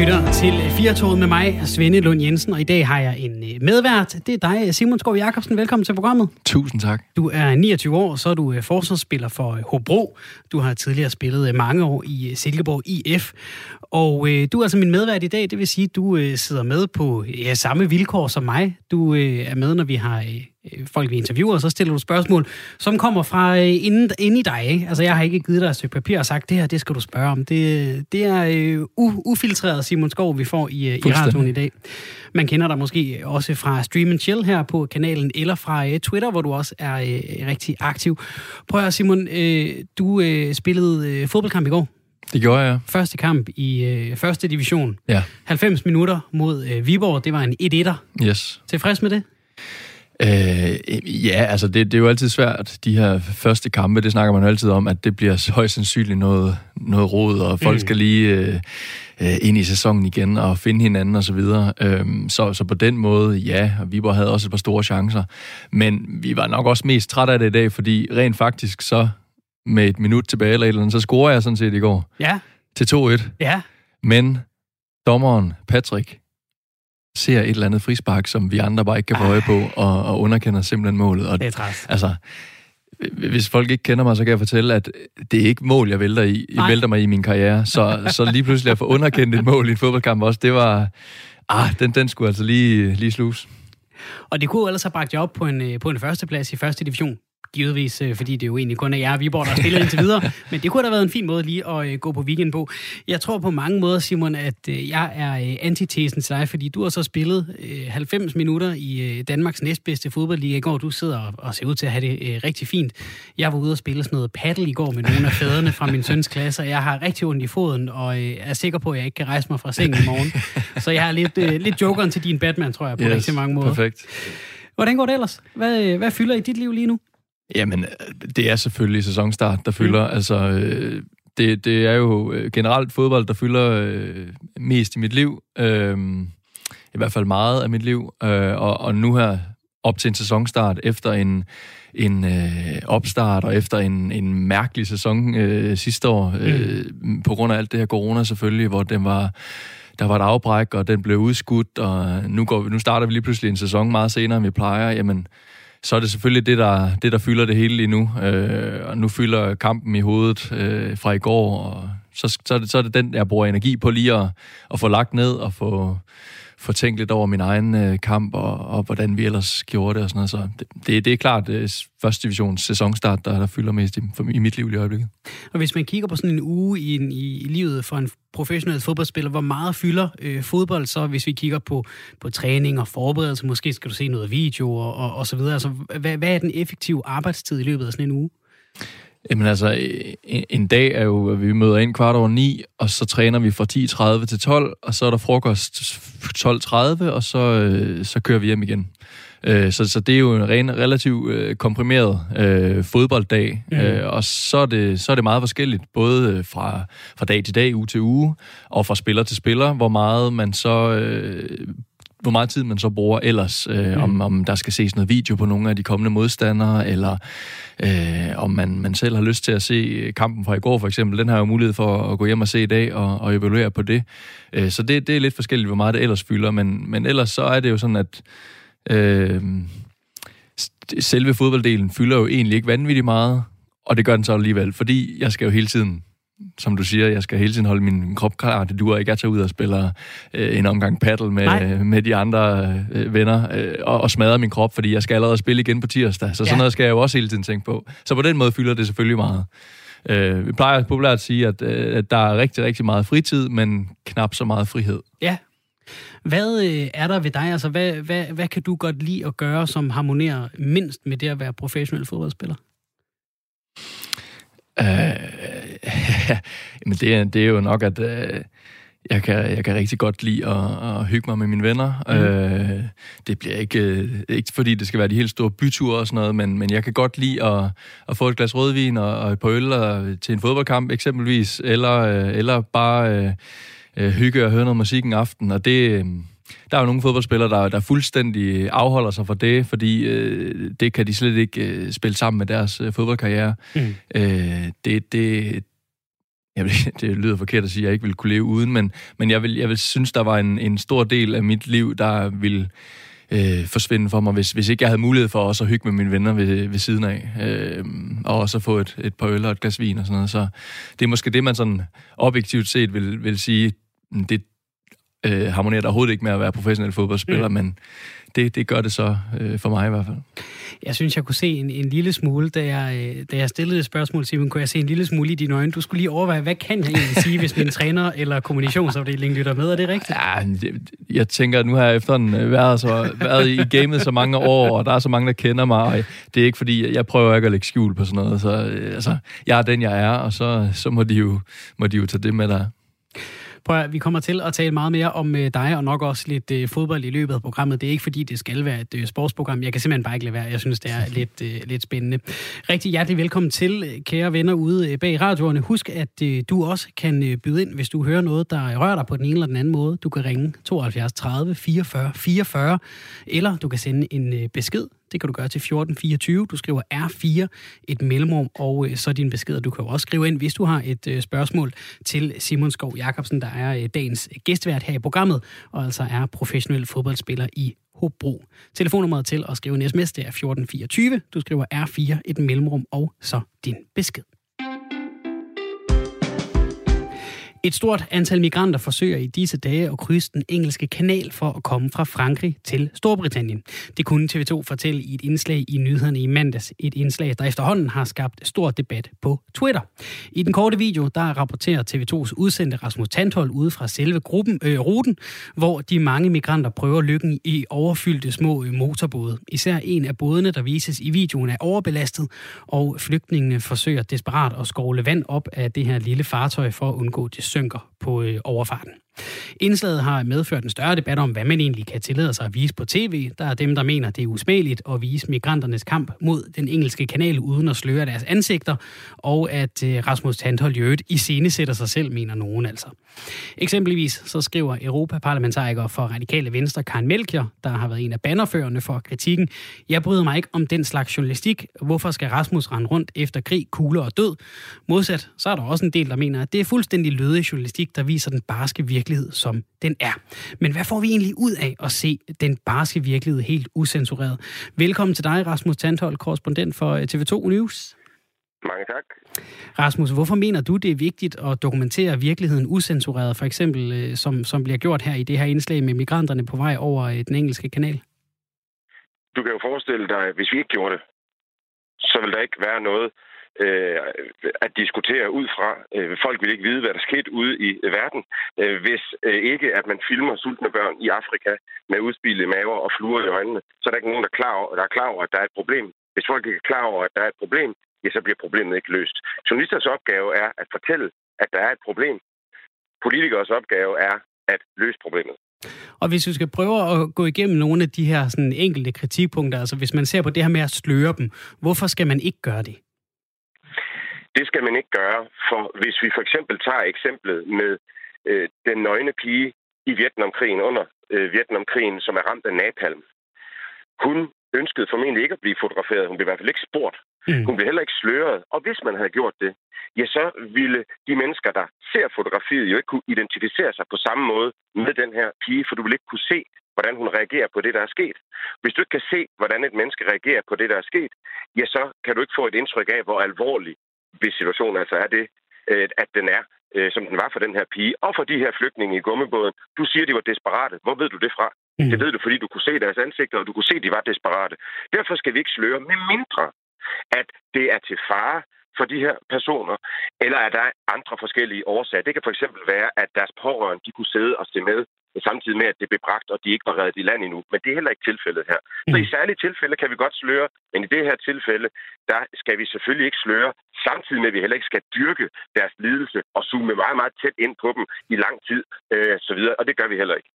lytter til Firtoget med mig, Svende Lund Jensen, og i dag har jeg en øh, medvært. Det er dig, Simon Skov Jacobsen. Velkommen til programmet. Tusind tak. Du er 29 år, så er du øh, forsvarsspiller for øh, Hobro. Du har tidligere spillet mange år i Silkeborg IF. Og øh, du er altså min medvært i dag, det vil sige, at du øh, sidder med på ja, samme vilkår som mig. Du øh, er med, når vi har øh, folk, vi interviewer, og så stiller du spørgsmål, som kommer fra øh, inden, i dig. Ikke? Altså, jeg har ikke givet dig et stykke papir og sagt, det her, det skal du spørge om. Det, det er øh, u- ufiltreret Simon Skov, vi får i, øh, i radioen i dag. Man kender dig måske også fra Stream Chill her på kanalen, eller fra øh, Twitter, hvor du også er øh, rigtig aktiv. Prøv at Simon, øh, du øh, spillede øh, fodboldkamp i går. Det gjorde jeg. Første kamp i øh, første division. Ja. 90 minutter mod øh, Viborg. Det var en 1-1'er. Yes. Tilfreds med det? Øh, ja, altså det, det er jo altid svært, de her første kampe, det snakker man jo altid om, at det bliver højst sandsynligt noget, noget rod, og folk mm. skal lige øh, øh, ind i sæsonen igen og finde hinanden og så videre. Øhm, så, så på den måde, ja, og Viborg havde også et par store chancer. Men vi var nok også mest trætte af det i dag, fordi rent faktisk så med et minut tilbage eller et eller andet, så scorer jeg sådan set i går. Ja. Til 2-1. Ja. Men dommeren, Patrick, ser et eller andet frispark, som vi andre bare ikke kan få øje på, og, og underkender simpelthen målet. Og, det er træst. Altså, hvis folk ikke kender mig, så kan jeg fortælle, at det er ikke mål, jeg vælter i. Jeg vælter mig i min karriere. Så, så lige pludselig at få underkendt et mål i en fodboldkamp også, det var... Ah, den, den skulle altså lige, lige sluse. Og det kunne ellers have bragt jer op på en, på en førsteplads i første division givetvis, øh, fordi det jo egentlig kun er jer, Viborg, der spiller indtil videre. Men det kunne da været en fin måde lige at øh, gå på weekend på. Jeg tror på mange måder, Simon, at øh, jeg er antitesen til dig, fordi du har så spillet 90 minutter i Danmarks næstbedste fodboldliga i går. Du sidder og ser ud til at have det rigtig fint. Jeg var ude og spille sådan noget paddle i går med nogle af fædrene fra min søns klasse, og jeg har rigtig ondt i foden, og er sikker på, at jeg ikke kan rejse mig fra sengen i morgen. Så jeg har lidt, lidt jokeren til din Batman, tror jeg, på yes, rigtig mange måder. Perfekt. Hvordan går det ellers? Hvad, hvad fylder i dit liv lige nu? Jamen, det er selvfølgelig sæsonstart, der fylder. Mm. Altså, øh, det, det er jo øh, generelt fodbold, der fylder øh, mest i mit liv. Øh, I hvert fald meget af mit liv. Øh, og, og nu her op til en sæsonstart, efter en, en øh, opstart og efter en, en mærkelig sæson øh, sidste år, øh, mm. på grund af alt det her corona selvfølgelig, hvor den var der var et afbræk, og den blev udskudt, og nu, går vi, nu starter vi lige pludselig en sæson meget senere, end vi plejer. Jamen, så er det selvfølgelig det, der, det, der fylder det hele lige nu. Øh, og nu fylder kampen i hovedet øh, fra i går, og så, så, er det, så er det den, jeg bruger energi på lige at, at få lagt ned og få, få tænkt lidt over min egen øh, kamp, og, og hvordan vi ellers gjorde det og sådan noget. Så det, det, det er klart det er første divisions sæsonstart, der, der fylder mest i, for, i mit liv i øjeblikket. Og hvis man kigger på sådan en uge i, i, i livet for en professionel fodboldspiller, hvor meget fylder øh, fodbold så, hvis vi kigger på, på træning og forberedelse, måske skal du se noget video og, og, og så videre. Altså, hvad, hvad er den effektive arbejdstid i løbet af sådan en uge? Jamen altså, en, en dag er jo, at vi møder ind kvart over ni, og så træner vi fra 10.30 til 12, og så er der frokost 12.30, og så, øh, så kører vi hjem igen. Øh, så, så det er jo en ren, relativt øh, komprimeret øh, fodbolddag, mm. øh, og så er, det, så er det meget forskelligt, både fra, fra dag til dag, uge til uge, og fra spiller til spiller, hvor meget man så øh, hvor meget tid man så bruger ellers, øh, mm. om, om der skal ses noget video på nogle af de kommende modstandere, eller øh, om man, man selv har lyst til at se kampen fra i går for eksempel. Den har jo mulighed for at gå hjem og se i dag og, og evaluere på det. Øh, så det, det er lidt forskelligt, hvor meget det ellers fylder, men, men ellers så er det jo sådan, at øh, selve fodbolddelen fylder jo egentlig ikke vanvittigt meget, og det gør den så alligevel, fordi jeg skal jo hele tiden som du siger, jeg skal hele tiden holde min krop klar. Det duer ikke at tage ud og spille øh, en omgang paddle med, med de andre øh, venner øh, og, og smadre min krop, fordi jeg skal allerede spille igen på tirsdag. Så ja. sådan noget skal jeg jo også hele tiden tænke på. Så på den måde fylder det selvfølgelig meget. Øh, vi plejer populært at sige, at, øh, at der er rigtig, rigtig meget fritid, men knap så meget frihed. Ja. Hvad øh, er der ved dig? Altså, hvad, hvad, hvad kan du godt lide at gøre, som harmonerer mindst med det at være professionel fodboldspiller? Øh, men det, er, det er jo nok, at øh, jeg, kan, jeg kan rigtig godt lide at, at hygge mig med mine venner. Mm. Øh, det bliver ikke, øh, ikke fordi, det skal være de helt store byture og sådan noget, men, men jeg kan godt lide at, at få et glas rødvin og, og et par øl og, til en fodboldkamp eksempelvis, eller, øh, eller bare øh, øh, hygge og høre noget musik en aften, og det... Øh, der er jo nogle fodboldspillere, der, der fuldstændig afholder sig fra det, fordi øh, det kan de slet ikke øh, spille sammen med deres øh, fodboldkarriere. Mm. Øh, det, det, vil, det lyder forkert at sige, at jeg ikke vil kunne leve uden, men, men jeg, vil, jeg vil synes, der var en, en stor del af mit liv, der ville øh, forsvinde for mig, hvis, hvis ikke jeg havde mulighed for også at hygge med mine venner ved, ved siden af, øh, og også at få et, et par øl og et glas vin og sådan noget. Så det er måske det, man sådan objektivt set vil, vil sige, det øh, harmonerer overhovedet ikke med at være professionel fodboldspiller, mm. men det, det gør det så øh, for mig i hvert fald. Jeg synes, jeg kunne se en, en lille smule, da jeg, øh, da jeg stillede et spørgsmål, Simon, kunne jeg se en lille smule i dine øjne. Du skulle lige overveje, hvad kan jeg egentlig sige, hvis min træner eller kommunikationsafdeling lytter med? Er det rigtigt? Ja, jeg tænker, at nu har jeg efterhånden øh, været, så, været i gamet så mange år, og der er så mange, der kender mig, og det er ikke fordi, jeg prøver ikke at lægge skjul på sådan noget. Så øh, altså, jeg er den, jeg er, og så, så må, de jo, må de jo tage det med der. Prøv at, vi kommer til at tale meget mere om øh, dig, og nok også lidt øh, fodbold i løbet af programmet. Det er ikke fordi, det skal være et øh, sportsprogram. Jeg kan simpelthen bare ikke lade være. Jeg synes, det er lidt, øh, lidt spændende. Rigtig hjertelig velkommen til, øh, kære venner ude øh, bag radioerne. Husk, at øh, du også kan øh, byde ind, hvis du hører noget, der rører dig på den ene eller den anden måde. Du kan ringe 72 30 44 44, eller du kan sende en øh, besked det kan du gøre til 1424. Du skriver R4, et mellemrum, og øh, så din besked. Du kan jo også skrive ind, hvis du har et øh, spørgsmål til Simon Skov Jacobsen, der er øh, dagens gæstvært her i programmet, og altså er professionel fodboldspiller i Hobro. Telefonnummeret til at skrive en sms, det er 1424. Du skriver R4, et mellemrum, og så din besked. Et stort antal migranter forsøger i disse dage at krydse den engelske kanal for at komme fra Frankrig til Storbritannien. Det kunne TV2 fortælle i et indslag i nyhederne i mandags. Et indslag, der efterhånden har skabt stor debat på Twitter. I den korte video, der rapporterer TV2's udsendte Rasmus Tanthold ude fra selve gruppen, øh, ruten, hvor de mange migranter prøver lykken i overfyldte små øh, motorbåde. Især en af bådene, der vises i videoen, er overbelastet, og flygtningene forsøger desperat at skovle vand op af det her lille fartøj for at undgå det synker på øh, overfarten. Indslaget har medført en større debat om, hvad man egentlig kan tillade sig at vise på tv. Der er dem, der mener, det er usmageligt at vise migranternes kamp mod den engelske kanal uden at sløre deres ansigter, og at øh, Rasmus Tandhold i øvrigt i scene sætter sig selv, mener nogen altså. Eksempelvis så skriver Europaparlamentariker for Radikale Venstre Karen Melchior, der har været en af bannerførende for kritikken, jeg bryder mig ikke om den slags journalistik. Hvorfor skal Rasmus rende rundt efter krig, kugler og død? Modsat, så er der også en del, der mener, at det er fuldstændig lødig journalistik, der viser den barske virkelighed, som den er. Men hvad får vi egentlig ud af at se den barske virkelighed helt usensureret? Velkommen til dig, Rasmus Tandhold, korrespondent for øh, TV2 News. Mange tak. Rasmus, hvorfor mener du, det er vigtigt at dokumentere virkeligheden usensureret, for eksempel øh, som, som bliver gjort her i det her indslag med migranterne på vej over øh, den engelske kanal? Du kan jo forestille dig, hvis vi ikke gjorde det, så vil der ikke være noget øh, at diskutere ud fra. Øh, folk vil ikke vide, hvad der skete ude i øh, verden, øh, hvis øh, ikke at man filmer sultne børn i Afrika med udspilede maver og fluer i øjnene. Så er der ikke nogen, der er, klar over, der er klar over, at der er et problem. Hvis folk ikke er klar over, at der er et problem, ja, så bliver problemet ikke løst. Journalisters opgave er at fortælle, at der er et problem. Politikers opgave er at løse problemet. Og hvis vi skal prøve at gå igennem nogle af de her sådan enkelte kritikpunkter, altså hvis man ser på det her med at sløre dem, hvorfor skal man ikke gøre det? Det skal man ikke gøre, for hvis vi for eksempel tager eksemplet med øh, den nøgne pige i Vietnamkrigen under øh, Vietnamkrigen, som er ramt af napalm. Hun ønskede formentlig ikke at blive fotograferet. Hun blev i hvert fald ikke spurgt. Mm. Hun blev heller ikke sløret. Og hvis man havde gjort det, ja, så ville de mennesker, der ser fotografiet, jo ikke kunne identificere sig på samme måde med den her pige, for du vil ikke kunne se, hvordan hun reagerer på det, der er sket. Hvis du ikke kan se, hvordan et menneske reagerer på det, der er sket, ja, så kan du ikke få et indtryk af, hvor alvorlig hvis situationen altså er det, øh, at den er, øh, som den var for den her pige, og for de her flygtninge i gummibåden. Du siger, de var desperate. Hvor ved du det fra? Mm. Det ved du, fordi du kunne se deres ansigter, og du kunne se, at de var desperate. Derfor skal vi ikke sløre, med mindre, at det er til fare for de her personer, eller er der andre forskellige årsager. Det kan for eksempel være, at deres pårørende de kunne sidde og se med samtidig med, at det blev bragt, og de ikke var reddet i land endnu. Men det er heller ikke tilfældet her. Så i mm. særlige tilfælde kan vi godt sløre, men i det her tilfælde, der skal vi selvfølgelig ikke sløre, samtidig med, at vi heller ikke skal dyrke deres lidelse og zoome meget, meget tæt ind på dem i lang tid, øh, så videre. og det gør vi heller ikke.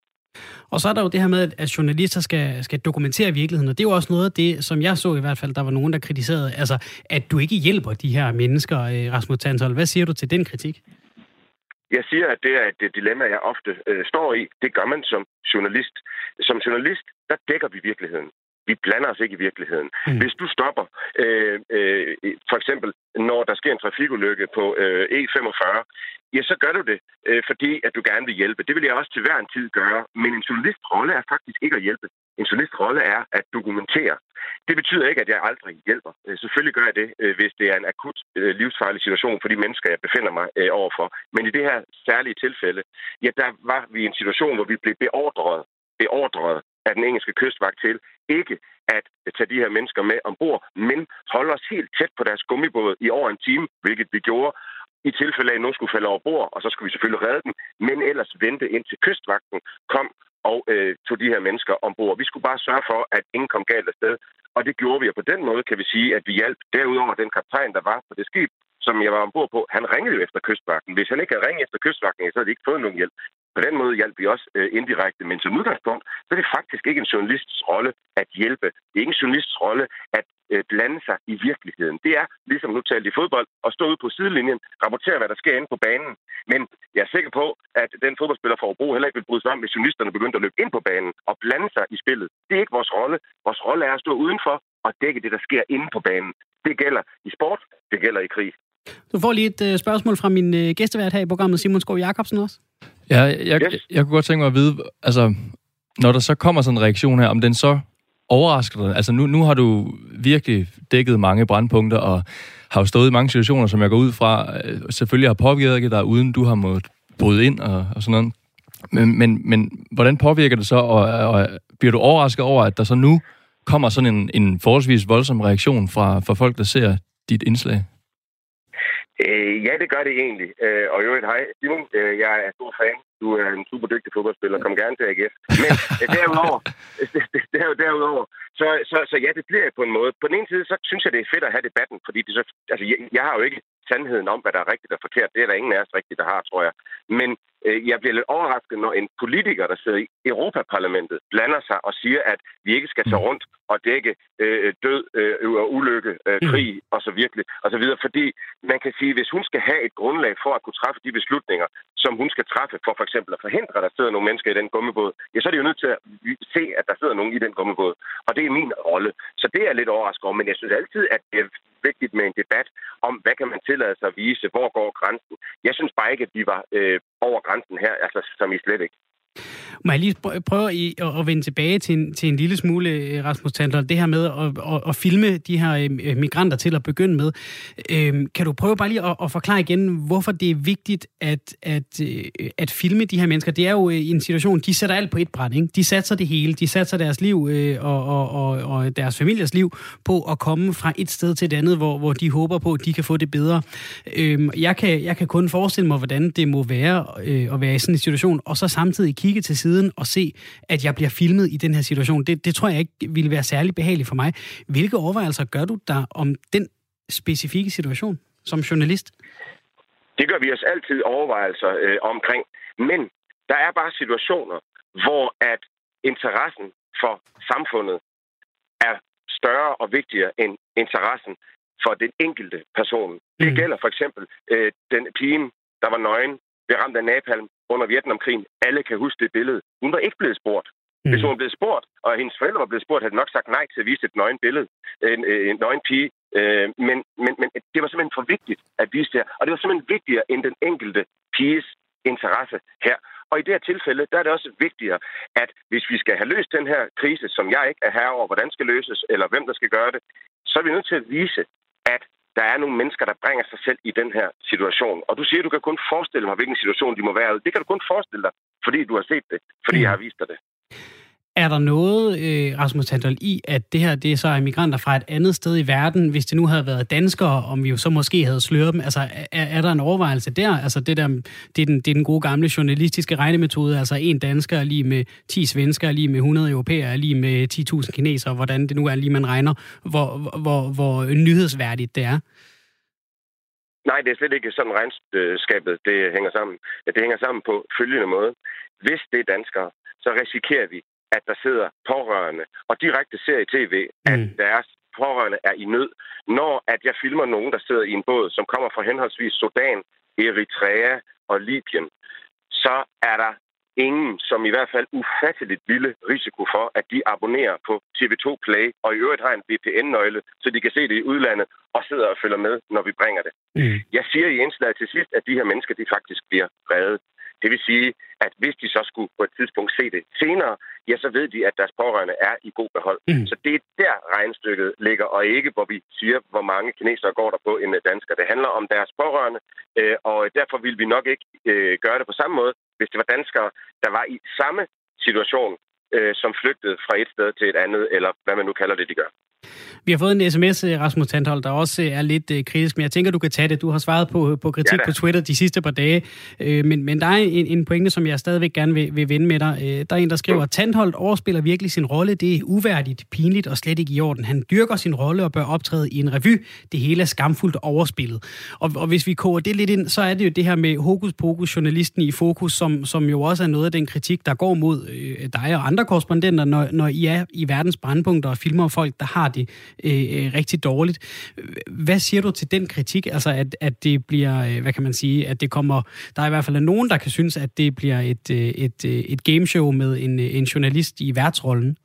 Og så er der jo det her med, at journalister skal, skal dokumentere virkeligheden, og det er jo også noget af det, som jeg så i hvert fald, der var nogen, der kritiserede, altså at du ikke hjælper de her mennesker, øh, Rasmus Tansol. Hvad siger du til den kritik? Jeg siger, at det er et dilemma, jeg ofte øh, står i. Det gør man som journalist. Som journalist, der dækker vi virkeligheden. Vi blander os ikke i virkeligheden. Mm. Hvis du stopper, øh, øh, for eksempel når der sker en trafikulykke på øh, E45 ja, så gør du det, øh, fordi at du gerne vil hjælpe. Det vil jeg også til hver en tid gøre. Men en journalists rolle er faktisk ikke at hjælpe. En journalists rolle er at dokumentere. Det betyder ikke, at jeg aldrig hjælper. Øh, selvfølgelig gør jeg det, øh, hvis det er en akut øh, livsfarlig situation for de mennesker, jeg befinder mig overfor. Men i det her særlige tilfælde, ja, der var vi i en situation, hvor vi blev beordret, beordret af den engelske kystvagt til ikke at tage de her mennesker med ombord, men holde os helt tæt på deres gummibåd i over en time, hvilket vi gjorde, i tilfælde af, at nogen skulle falde over bord, og så skulle vi selvfølgelig redde dem, men ellers vente ind til kystvagten kom og øh, tog de her mennesker ombord. Vi skulle bare sørge for, at ingen kom galt afsted, og det gjorde vi, og på den måde kan vi sige, at vi hjalp derudover den kaptajn, der var på det skib, som jeg var ombord på, han ringede jo efter kystvagten. Hvis han ikke havde ringet efter kystvagten, så havde de ikke fået nogen hjælp. På den måde hjalp vi også øh, indirekte, men som udgangspunkt, så er det faktisk ikke en journalists rolle at hjælpe. Det er ikke en journalists rolle at øh, blande sig i virkeligheden. Det er, ligesom nu talte i fodbold, at stå ude på sidelinjen, rapportere, hvad der sker inde på banen. Men jeg er sikker på, at den fodboldspiller for Hobro heller ikke vil bryde sig om, hvis journalisterne begyndte at løbe ind på banen og blande sig i spillet. Det er ikke vores rolle. Vores rolle er at stå udenfor og dække det, der sker inde på banen. Det gælder i sport, det gælder i krig. Du får lige et øh, spørgsmål fra min øh, gæstevært her i programmet, Simon Skov Jacobsen også. Ja, jeg, yes. jeg kunne godt tænke mig at vide, altså, når der så kommer sådan en reaktion her, om den så overrasker dig? Altså, nu, nu har du virkelig dækket mange brandpunkter, og har jo stået i mange situationer, som jeg går ud fra, øh, selvfølgelig har påvirket dig, uden du har måttet bryde ind og, og sådan noget. Men, men, men hvordan påvirker det så, og, og bliver du overrasket over, at der så nu kommer sådan en, en forholdsvis voldsom reaktion fra, fra folk, der ser dit indslag? Øh, ja, det gør det egentlig. Øh, og jo et hej, Simon. Øh, jeg er stor fan. Du er en super dygtig fodboldspiller. Kom gerne til AGF. Men øh, derudover, der, derudover så, så, så ja, det bliver på en måde. På den ene side, så synes jeg, det er fedt at have debatten, fordi det så, altså, jeg, jeg har jo ikke sandheden om, hvad der er rigtigt og forkert. Det er der ingen af os rigtigt, der har, tror jeg. Men øh, jeg bliver lidt overrasket, når en politiker, der sidder i Europaparlamentet, blander sig og siger, at vi ikke skal tage mm. rundt og dække øh, død øh, og ulykke, øh, mm. krig og så virkelig, og så videre. Fordi man kan sige, hvis hun skal have et grundlag for at kunne træffe de beslutninger, som hun skal træffe for for eksempel at forhindre, at der sidder nogle mennesker i den gummibåd, ja, så er det jo nødt til at se, at der sidder nogen i den gummibåd. Og det er min rolle. Så det er lidt overrasket over, men jeg synes altid, at det er vigtigt med en debat om, hvad kan man tillade sig at vise, hvor går grænsen. Jeg synes bare ikke, at vi var øh, over grænsen her, altså som I slet ikke. Må jeg lige prøve at vende tilbage til en, til en lille smule, øh, Rasmus Tandler, det her med at, at, at filme de her øh, migranter til at begynde med. Øhm, kan du prøve bare lige at, at forklare igen, hvorfor det er vigtigt at, at, øh, at filme de her mennesker? Det er jo i en situation, de sætter alt på et brænd, ikke? De satser det hele. De satser deres liv og, og, og, og deres familiers liv på at komme fra et sted til et andet, hvor, hvor de håber på, at de kan få det bedre. Øhm, jeg, kan, jeg kan kun forestille mig, hvordan det må være at være i sådan en situation, og så samtidig kigge til siden og se, at jeg bliver filmet i den her situation. Det, det tror jeg ikke ville være særlig behageligt for mig. Hvilke overvejelser gør du der om den specifikke situation som journalist? Det gør vi os altid overvejelser øh, omkring. Men der er bare situationer, hvor at interessen for samfundet er større og vigtigere end interessen for den enkelte person. Det mm. gælder for eksempel øh, den pige, der var nøgen, blev ramt af napalm under Vietnamkrigen. Alle kan huske det billede. Hun var ikke blevet spurgt. Mm. Hvis hun var blevet spurgt, og hendes forældre var blevet spurgt, havde de nok sagt nej til at vise et nøgen billede. En, en nøgen pige. Øh, men, men, men det var simpelthen for vigtigt at vise det her. Og det var simpelthen vigtigere end den enkelte piges interesse her. Og i det her tilfælde, der er det også vigtigere, at hvis vi skal have løst den her krise, som jeg ikke er her over, hvordan skal løses, eller hvem der skal gøre det, så er vi nødt til at vise, at der er nogle mennesker, der bringer sig selv i den her situation. Og du siger, at du kan kun forestille mig, hvilken situation de må være i. Det kan du kun forestille dig, fordi du har set det, fordi mm. jeg har vist dig det. Er der noget, øh, Rasmus Tandol, i, at det her det er så er migranter fra et andet sted i verden, hvis det nu havde været danskere, om vi jo så måske havde sløret dem? Altså, er, er der en overvejelse der? Altså, det, der, det, er den, det er den gode gamle journalistiske regnemetode, altså en dansker lige med 10 svensker, lige med 100 europæere, lige med 10.000 kinesere, hvordan det nu er lige, man regner, hvor, hvor, hvor nyhedsværdigt det er? Nej, det er slet ikke sådan regnskabet det hænger sammen. Det hænger sammen på følgende måde. Hvis det er danskere, så risikerer vi, at der sidder pårørende og direkte ser i tv, at mm. deres pårørende er i nød, når at jeg filmer nogen, der sidder i en båd, som kommer fra henholdsvis Sudan, Eritrea og Libyen, så er der ingen, som i hvert fald ufatteligt lille risiko for, at de abonnerer på TV2 Play, og i øvrigt har en VPN-nøgle, så de kan se det i udlandet, og sidder og følger med, når vi bringer det. Mm. Jeg siger i indslaget til sidst, at de her mennesker, de faktisk bliver reddet. Det vil sige, at hvis de så skulle på et tidspunkt se det senere, ja, så ved de, at deres pårørende er i god behold. Mm. Så det er der regnstykket ligger, og ikke hvor vi siger, hvor mange kinesere går der på en dansker. Det handler om deres pårørende, øh, og derfor vil vi nok ikke øh, gøre det på samme måde, hvis det var danskere, der var i samme situation, øh, som flygtede fra et sted til et andet, eller hvad man nu kalder det, de gør. Vi har fået en sms, øh, Rasmus Tandhold, der også øh, er lidt øh, kritisk, men jeg tænker, du kan tage det. Du har svaret på, på kritik ja, på Twitter de sidste par dage, men, men der er en, en pointe, som jeg stadigvæk gerne vil, vil vende med dig. Der er en, der skriver, at Tandhold overspiller virkelig sin rolle. Det er uværdigt, pinligt og slet ikke i orden. Han dyrker sin rolle og bør optræde i en revy. Det hele er skamfuldt overspillet. Og, og hvis vi koger det lidt ind, så er det jo det her med hokus pokus, journalisten i fokus, som, som jo også er noget af den kritik, der går mod øh, dig og andre korrespondenter, når, når I er i verdens brandpunkter og filmer folk, der har det øh, øh, rigtig dårligt. Hvad siger du til den kritik? Altså, at, at det bliver, øh, hvad kan man sige, at det kommer... Der er i hvert fald nogen, der kan synes, at det bliver et, øh, et, et gameshow med en, en journalist i værtsrollen.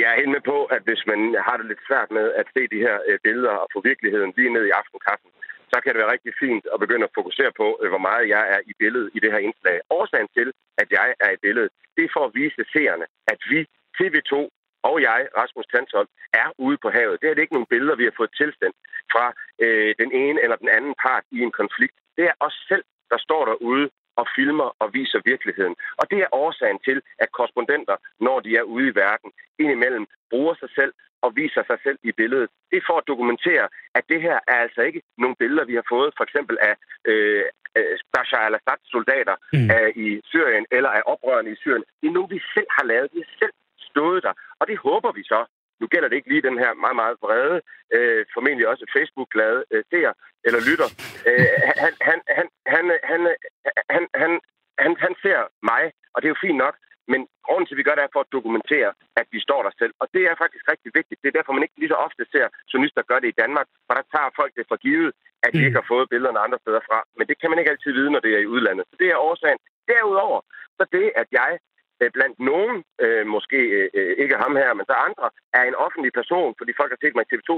Jeg er helt med på, at hvis man har det lidt svært med at se de her billeder og få virkeligheden lige ned i aftenkaffen, så kan det være rigtig fint at begynde at fokusere på, hvor meget jeg er i billedet i det her indslag. Årsagen til, at jeg er i billedet, det er for at vise seerne, at vi, TV2, og jeg, Rasmus Tansholm, er ude på havet. Det er det ikke nogle billeder, vi har fået tilsendt fra øh, den ene eller den anden part i en konflikt. Det er os selv, der står derude og filmer og viser virkeligheden. Og det er årsagen til, at korrespondenter, når de er ude i verden, indimellem bruger sig selv og viser sig selv i billedet. Det er for at dokumentere, at det her er altså ikke nogle billeder, vi har fået for eksempel af øh, Bashar al-Assads soldater mm. af, i Syrien eller af oprørende i Syrien. Det er nogle, vi selv har lavet. Vi har selv stået der. Og det håber vi så. Nu gælder det ikke lige den her meget, meget brede, øh, formentlig også Facebook-glade øh, seer eller lytter. Øh, han, han, han, han, han, han, han, han, han ser mig, og det er jo fint nok, men grunden til, at vi gør det, er for at dokumentere, at vi står der selv. Og det er faktisk rigtig vigtigt. Det er derfor, man ikke lige så ofte ser journalister gøre det i Danmark, for der tager folk det for givet, at de mm. ikke har fået billederne andre steder fra. Men det kan man ikke altid vide, når det er i udlandet. Så det er årsagen. Derudover, så det, at jeg blandt nogen, øh, måske øh, øh, ikke ham her, men så andre, er en offentlig person, fordi folk har set mig i TV2,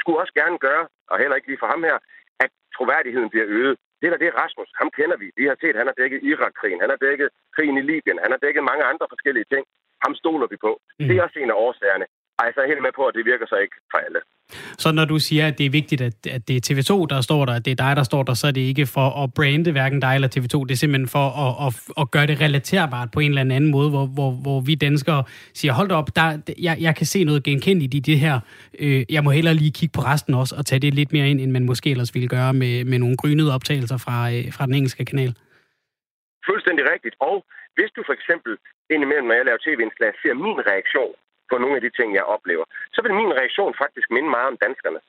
skulle også gerne gøre, og heller ikke lige for ham her, at troværdigheden bliver øget. Det der, det er Rasmus. Ham kender vi. Vi har set, han har dækket Irak-krigen, han har dækket krigen i Libyen, han har dækket mange andre forskellige ting. Ham stoler vi på. Mm. Det er også en af årsagerne. Ej, så er helt med på, at det virker så ikke for alle. Så når du siger, at det er vigtigt, at, at det er TV2, der står der, at det er dig, der står der, så er det ikke for at brande hverken dig eller TV2. Det er simpelthen for at, at, at gøre det relaterbart på en eller anden måde, hvor, hvor, hvor vi danskere siger, hold op, der, jeg, jeg kan se noget genkendeligt i det her. Øh, jeg må hellere lige kigge på resten også, og tage det lidt mere ind, end man måske ellers ville gøre med, med nogle grynede optagelser fra, øh, fra den engelske kanal. Fuldstændig rigtigt. Og hvis du for eksempel indimellem, når jeg laver tv-indslag, ser min reaktion på nogle af de ting, jeg oplever, så vil min reaktion faktisk minde meget om danskerne.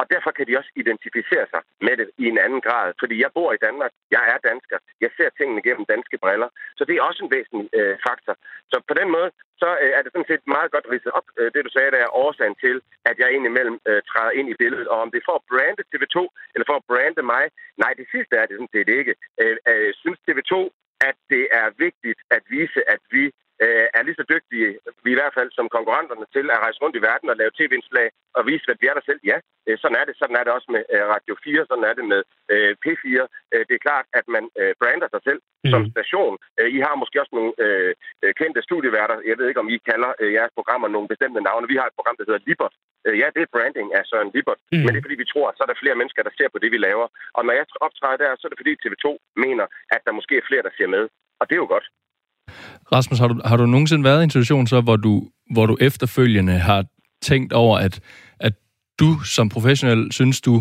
Og derfor kan de også identificere sig med det i en anden grad. Fordi jeg bor i Danmark, jeg er dansker, jeg ser tingene gennem danske briller. Så det er også en væsentlig øh, faktor. Så på den måde, så øh, er det sådan set meget godt ridset op, øh, det du sagde, der er årsagen til, at jeg indimellem øh, træder ind i billedet. Og om det er for at brande TV2, eller for at brande mig, nej, det sidste er det sådan set ikke. Øh, øh, synes TV2, at det er vigtigt at vise, at vi øh, er lige så dygtige, vi i hvert fald som konkurrenterne, til at rejse rundt i verden og lave tv-indslag og vise, hvad vi er der selv. Ja, øh, sådan er det. Sådan er det også med øh, Radio 4, sådan er det med øh, P4. Øh, det er klart, at man øh, brander sig selv mm. som station. Øh, I har måske også nogle øh, øh, kendte studieværter. Jeg ved ikke, om I kalder øh, jeres programmer nogle bestemte navne. Vi har et program, der hedder Libert. Øh, ja, det er branding af Søren Libert. Mm. Men det er, fordi vi tror, at så er der flere mennesker, der ser på det, vi laver. Og når jeg optræder der, så er det fordi TV2 mener, at der måske er flere, der ser med. Og det er jo godt. Rasmus, har du, har du nogensinde været i en situation, så, hvor, du, hvor du efterfølgende har tænkt over, at, at du som professionel synes, du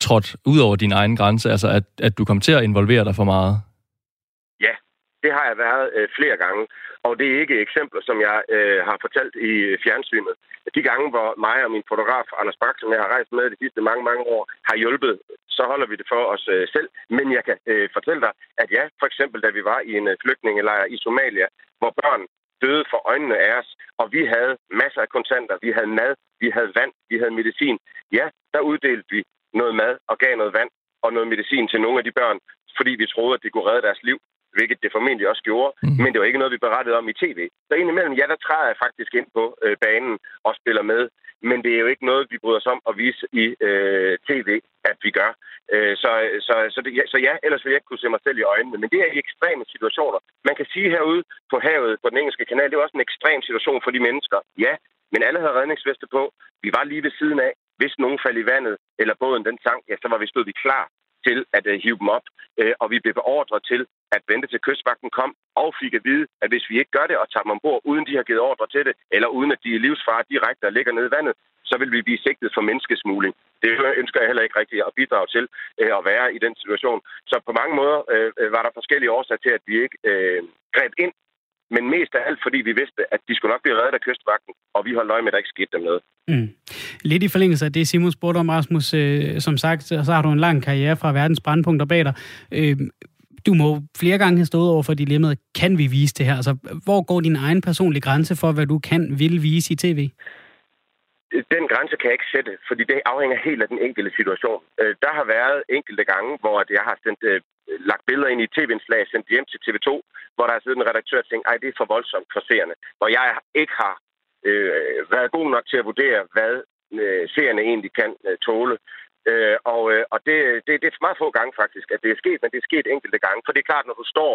trådt ud over din egen grænse, altså at, at du kom til at involvere dig for meget? Ja, det har jeg været øh, flere gange. Og det er ikke eksempler, som jeg øh, har fortalt i øh, fjernsynet. De gange, hvor mig og min fotograf, Anders Bak, som jeg har rejst med de sidste mange, mange år, har hjulpet, så holder vi det for os øh, selv. Men jeg kan øh, fortælle dig, at ja, for eksempel da vi var i en øh, flygtningelejr i Somalia, hvor børn døde for øjnene af os, og vi havde masser af kontanter, vi havde mad, vi havde vand, vi havde medicin. Ja, der uddelte vi noget mad og gav noget vand og noget medicin til nogle af de børn, fordi vi troede, at det kunne redde deres liv hvilket det formentlig også gjorde, mm. men det var ikke noget, vi berettede om i tv. Så indimellem, ja, der træder jeg faktisk ind på øh, banen og spiller med, men det er jo ikke noget, vi bryder os om at vise i øh, tv, at vi gør. Øh, så, så, så, det, ja, så ja, ellers vil jeg ikke kunne se mig selv i øjnene. Men det er i ekstreme situationer. Man kan sige herude på havet, på den engelske kanal, det er også en ekstrem situation for de mennesker. Ja, men alle havde redningsveste på. Vi var lige ved siden af. Hvis nogen faldt i vandet, eller båden den sank, ja, så var vi stod vi klar til at øh, hive dem op. øh, og vi blev beordret til at vente til kystvagten kom, og fik at vide, at hvis vi ikke gør det og tager dem ombord, uden de har givet ordre til det, eller uden at de er livsfare direkte og ligger nede i vandet, så vil vi blive sigtet for menneskesmugling. Det ønsker jeg heller ikke rigtig at bidrage til uh, at være i den situation. Så på mange måder øh, øh, var der forskellige årsager til, at vi ikke øh, greb ind men mest af alt, fordi vi vidste, at de skulle nok blive reddet af kystvagten, og vi holdt øje med, at der ikke skete dem noget. Mm. Lidt i forlængelse af det, Simon spurgte om, Rasmus, øh, som sagt, så har du en lang karriere fra verdens brandpunkter bag dig. Øh, du må flere gange have stået over for dilemmaet, kan vi vise det her? Altså, hvor går din egen personlige grænse for, hvad du kan, vil vise i tv? Den grænse kan jeg ikke sætte, fordi det afhænger helt af den enkelte situation. Øh, der har været enkelte gange, hvor jeg har sendt, øh, lagt billeder ind i tv-indslag, sendt hjem til TV2, hvor der har siddet en redaktør og tænkt, ej, det er for voldsomt for seerne. Hvor jeg ikke har øh, været god nok til at vurdere, hvad øh, seerne egentlig kan øh, tåle. Øh, og øh, og det, det, det er meget få gange faktisk, at det er sket, men det er sket enkelte gange. For det er klart, når du står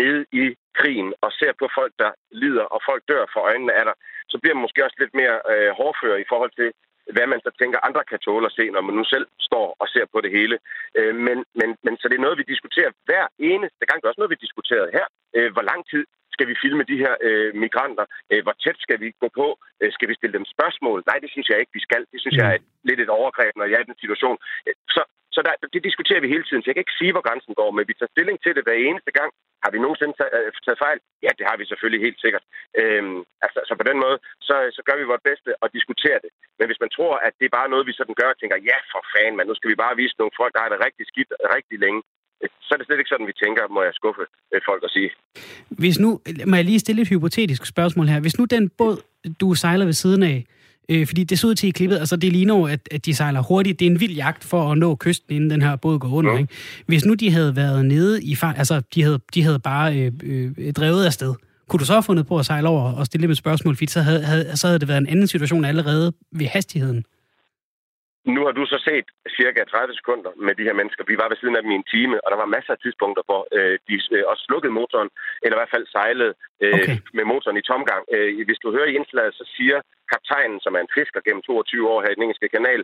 nede i krigen og ser på folk, der lider, og folk dør for øjnene af dig, så bliver man måske også lidt mere øh, hårdfør i forhold til, hvad man så tænker, andre kan tåle at se, når man nu selv står og ser på det hele. Øh, men, men, men så det er noget, vi diskuterer hver eneste gang. Det er også noget, vi diskuterer her. Øh, hvor lang tid skal vi filme de her øh, migranter? Øh, hvor tæt skal vi gå på? Øh, skal vi stille dem spørgsmål? Nej, det synes jeg ikke, vi skal. Det synes jeg er lidt et overgreb, når jeg er i den situation. Øh, så så der, det diskuterer vi hele tiden, så jeg kan ikke sige, hvor grænsen går, men vi tager stilling til det hver eneste gang. Har vi nogensinde øh, taget fejl? Ja, det har vi selvfølgelig helt sikkert. Øhm, altså, så på den måde, så, så gør vi vores bedste og diskuterer det. Men hvis man tror, at det er bare noget, vi sådan gør og tænker, ja for fanden, men nu skal vi bare vise nogle folk, der har det rigtig skidt rigtig længe, så er det slet ikke sådan, vi tænker, må jeg skuffe folk at sige. Hvis nu, må jeg lige stille et hypotetisk spørgsmål her. Hvis nu den båd, du sejler ved siden af, Øh, fordi det så ud til i klippet, altså det ligner jo, at, at de sejler hurtigt. Det er en vild jagt for at nå kysten, inden den her båd går under. Ja. Ikke? Hvis nu de havde været nede i fart, altså de havde, de havde bare øh, øh, drevet afsted, kunne du så have fundet på at sejle over og stille dem et spørgsmål, fordi så havde, havde, så havde det været en anden situation allerede ved hastigheden? Nu har du så set cirka 30 sekunder med de her mennesker. Vi var ved siden af dem i en time, og der var masser af tidspunkter, hvor øh, de øh, også slukkede motoren, eller i hvert fald sejlede øh, okay. med motoren i tomgang. Øh, hvis du hører i indslaget, så siger kaptajnen, som er en fisker gennem 22 år her i den engelske kanal,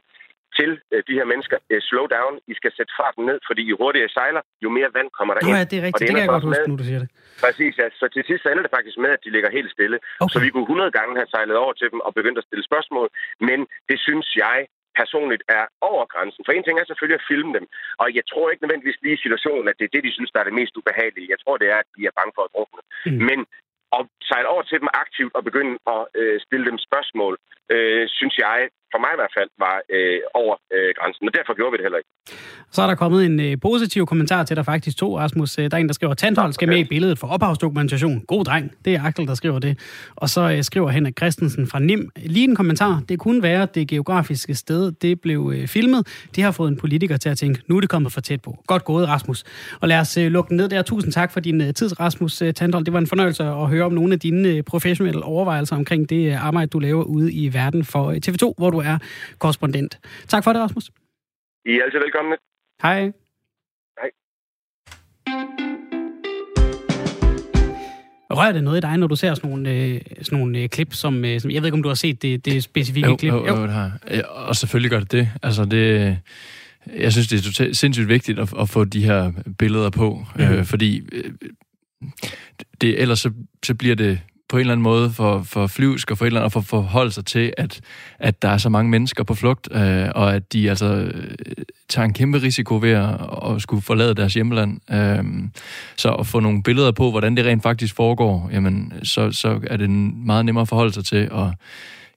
til øh, de her mennesker, øh, slow down, I skal sætte farten ned, fordi jo hurtigere I sejler, jo mere vand kommer der ind. Ja, det er rigtigt, det, det kan jeg godt huske, nu du siger det. Præcis, ja. Så til sidst ender det faktisk med, at de ligger helt stille. Okay. Så vi kunne 100 gange have sejlet over til dem og begyndt at stille spørgsmål, men det synes jeg personligt er over grænsen. For en ting er selvfølgelig at filme dem, og jeg tror ikke nødvendigvis lige i situationen, at det er det, de synes, der er det mest ubehagelige. Jeg tror, det er, at de er bange for at drukne. Mm. Men at sejle over til dem aktivt og begynde at øh, stille dem spørgsmål, øh, synes jeg for mig i hvert fald, var øh, over øh, grænsen. Og derfor gjorde vi det heller ikke. Så er der kommet en øh, positiv kommentar til dig faktisk to, Rasmus. Øh, der er en, der skriver, Tandhold skal med i billedet for ophavsdokumentation. God dreng. Det er Axel, der skriver det. Og så øh, skriver Henrik Christensen fra NIM. Lige en kommentar. Det kunne være, at det geografiske sted, det blev øh, filmet. Det har fået en politiker til at tænke, nu er det kommet for tæt på. Godt gået, Rasmus. Og lad os øh, lukke den ned der. Tusind tak for din øh, tid, Rasmus øh, Tandhold. Det var en fornøjelse at høre om nogle af dine øh, professionelle overvejelser omkring det øh, arbejde, du laver ude i verden for øh, TV2, hvor du er korrespondent. Tak for det, Rasmus. I er altid velkomne. Hej. Hej. Rører det noget i dig, når du ser sådan nogle, øh, sådan nogle øh, klip, som, øh, som... Jeg ved ikke, om du har set det, det specifikke jo, klip? Jo, jo, det har Og selvfølgelig gør det det. Altså, det... Jeg synes, det er totalt, sindssygt vigtigt at, at få de her billeder på, mm. øh, fordi øh, det, ellers så, så bliver det på en eller anden måde for, for flyvsk og for et eller andet for forholde sig til, at, at der er så mange mennesker på flugt, øh, og at de altså øh, tager en kæmpe risiko ved at, at skulle forlade deres hjemland. Øh, så at få nogle billeder på, hvordan det rent faktisk foregår, jamen, så, så er det meget nemmere at forholde sig til, og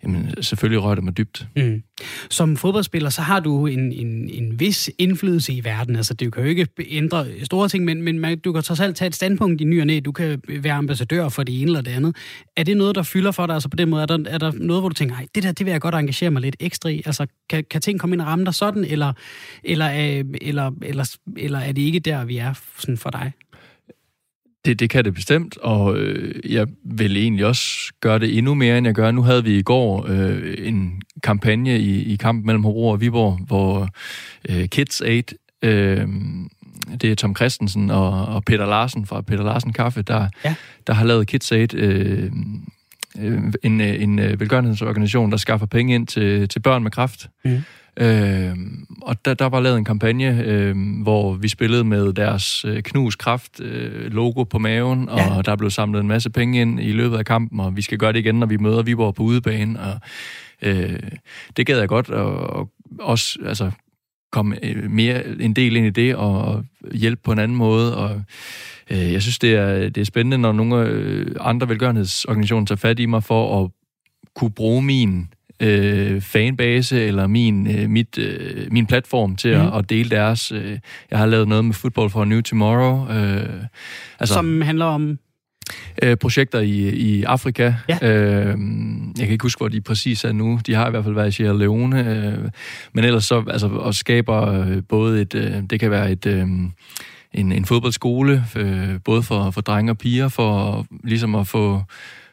jamen, selvfølgelig rører det mig dybt. Mm. Som fodboldspiller, så har du en, en, en vis indflydelse i verden. Altså, det kan jo ikke ændre store ting, men, men man, du kan trods alt tage et standpunkt i ny og næ. Du kan være ambassadør for det ene eller det andet. Er det noget, der fylder for dig? Altså, på den måde, er der, er der noget, hvor du tænker, nej, det der, det vil jeg godt engagere mig lidt ekstra i? Altså, kan, kan ting komme ind og ramme dig sådan, eller, eller, eller, eller, eller, eller er det ikke der, vi er sådan for dig? Det, det kan det bestemt, og øh, jeg vil egentlig også gøre det endnu mere, end jeg gør. Nu havde vi i går øh, en kampagne i, i kampen mellem Hobro og Viborg, hvor øh, Kids Aid, øh, det er Tom Christensen og, og Peter Larsen fra Peter Larsen Kaffe, der, ja. der har lavet Kids Aid, øh, en, en, en velgørenhedsorganisation, der skaffer penge ind til, til børn med kraft. Mm. Øh, og der, der var lavet en kampagne, øh, hvor vi spillede med deres øh, knuskraft øh, logo på maven, og ja. der blev samlet en masse penge ind i løbet af kampen, og vi skal gøre det igen, når vi møder Viborg på udebane. Og, øh, det gad jeg godt, og, og også altså, komme øh, mere en del ind i det, og hjælpe på en anden måde, og øh, jeg synes, det er, det er spændende, når nogle øh, andre velgørenhedsorganisationer tager fat i mig for at kunne bruge min øh, fanbase eller min, øh, mit, øh, min platform til mm. at, at dele deres. Øh, jeg har lavet noget med Football for a New Tomorrow. Øh, altså, Som handler om? Øh, projekter i, i Afrika. Ja. Øh, jeg kan ikke huske, hvor de præcis er nu. De har i hvert fald været i Sierra Leone. Øh, men ellers så altså, og skaber øh, både et... Øh, det kan være et... Øh, en, en fodboldskole, øh, både for, for drenge og piger, for ligesom at få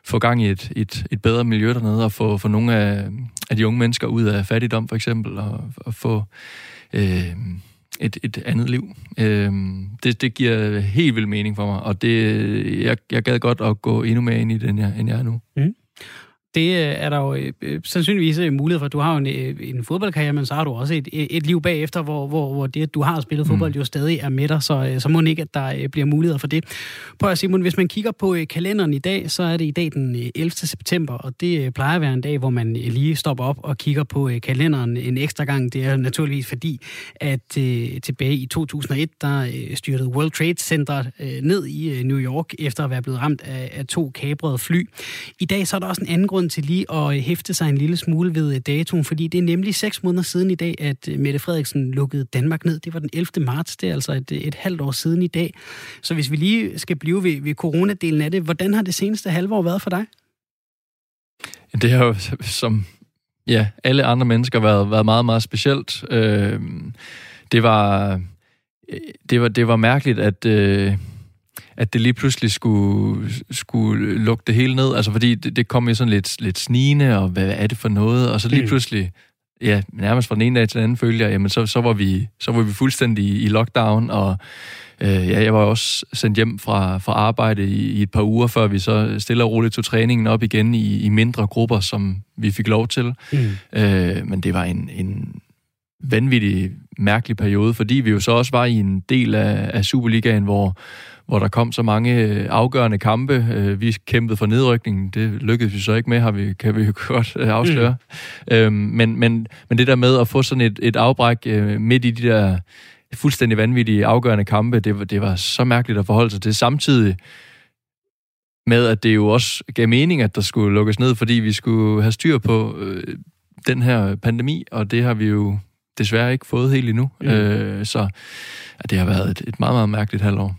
få gang i et, et, et bedre miljø dernede, og få, få nogle af, af de unge mennesker ud af fattigdom, for eksempel, og, og få øh, et, et andet liv. Øh, det, det giver helt vild mening for mig, og det, jeg, jeg gad godt at gå endnu mere ind i den, jeg, end jeg er nu. Mm det øh, er der jo øh, øh, sandsynligvis mulighed for. Du har jo en, en fodboldkarriere, men så har du også et, et liv bagefter, hvor, hvor, hvor det, at du har spillet fodbold, mm. jo stadig er med dig, så, så må ikke, at der bliver muligheder for det. Prøv at Simon, hvis man kigger på kalenderen i dag, så er det i dag den 11. september, og det plejer at være en dag, hvor man lige stopper op og kigger på kalenderen en ekstra gang. Det er naturligvis fordi, at tilbage i 2001, der styrtede World Trade Center ned i New York, efter at være blevet ramt af, af to kabrede fly. I dag så er der også en anden grund grund til lige at øh, hæfte sig en lille smule ved øh, datoen, fordi det er nemlig seks måneder siden i dag, at øh, Mette Frederiksen lukkede Danmark ned. Det var den 11. marts, det er altså et, et halvt år siden i dag. Så hvis vi lige skal blive ved, ved coronadelen af det, hvordan har det seneste halve år været for dig? Det har jo som ja, alle andre mennesker været, været meget, meget specielt. Øh, det var det var, det var mærkeligt, at, øh, at det lige pludselig skulle, skulle lukke det hele ned. Altså, fordi det, det kom jo sådan lidt, lidt snigende, og hvad er det for noget? Og så lige mm. pludselig, ja, nærmest fra den ene dag til den anden, følte jeg, jamen, så, så, var, vi, så var vi fuldstændig i, i lockdown, og øh, ja, jeg var også sendt hjem fra, fra arbejde i, i et par uger, før vi så stille og roligt tog træningen op igen i, i mindre grupper, som vi fik lov til. Mm. Øh, men det var en, en vanvittig mærkelig periode, fordi vi jo så også var i en del af, af Superligaen, hvor hvor der kom så mange øh, afgørende kampe. Øh, vi kæmpede for nedrykningen, det lykkedes vi så ikke med, har vi, kan vi jo godt øh, afsløre. Mm. Øhm, men, men, men det der med at få sådan et, et afbræk midt i de der fuldstændig vanvittige afgørende kampe, det, det var så mærkeligt at forholde sig til. Samtidig med, at det jo også gav mening, at der skulle lukkes ned, fordi vi skulle have styr på øh, den her pandemi, og det har vi jo desværre ikke fået helt endnu. Mm. Øh, så ja, det har været et, et meget, meget mærkeligt halvår.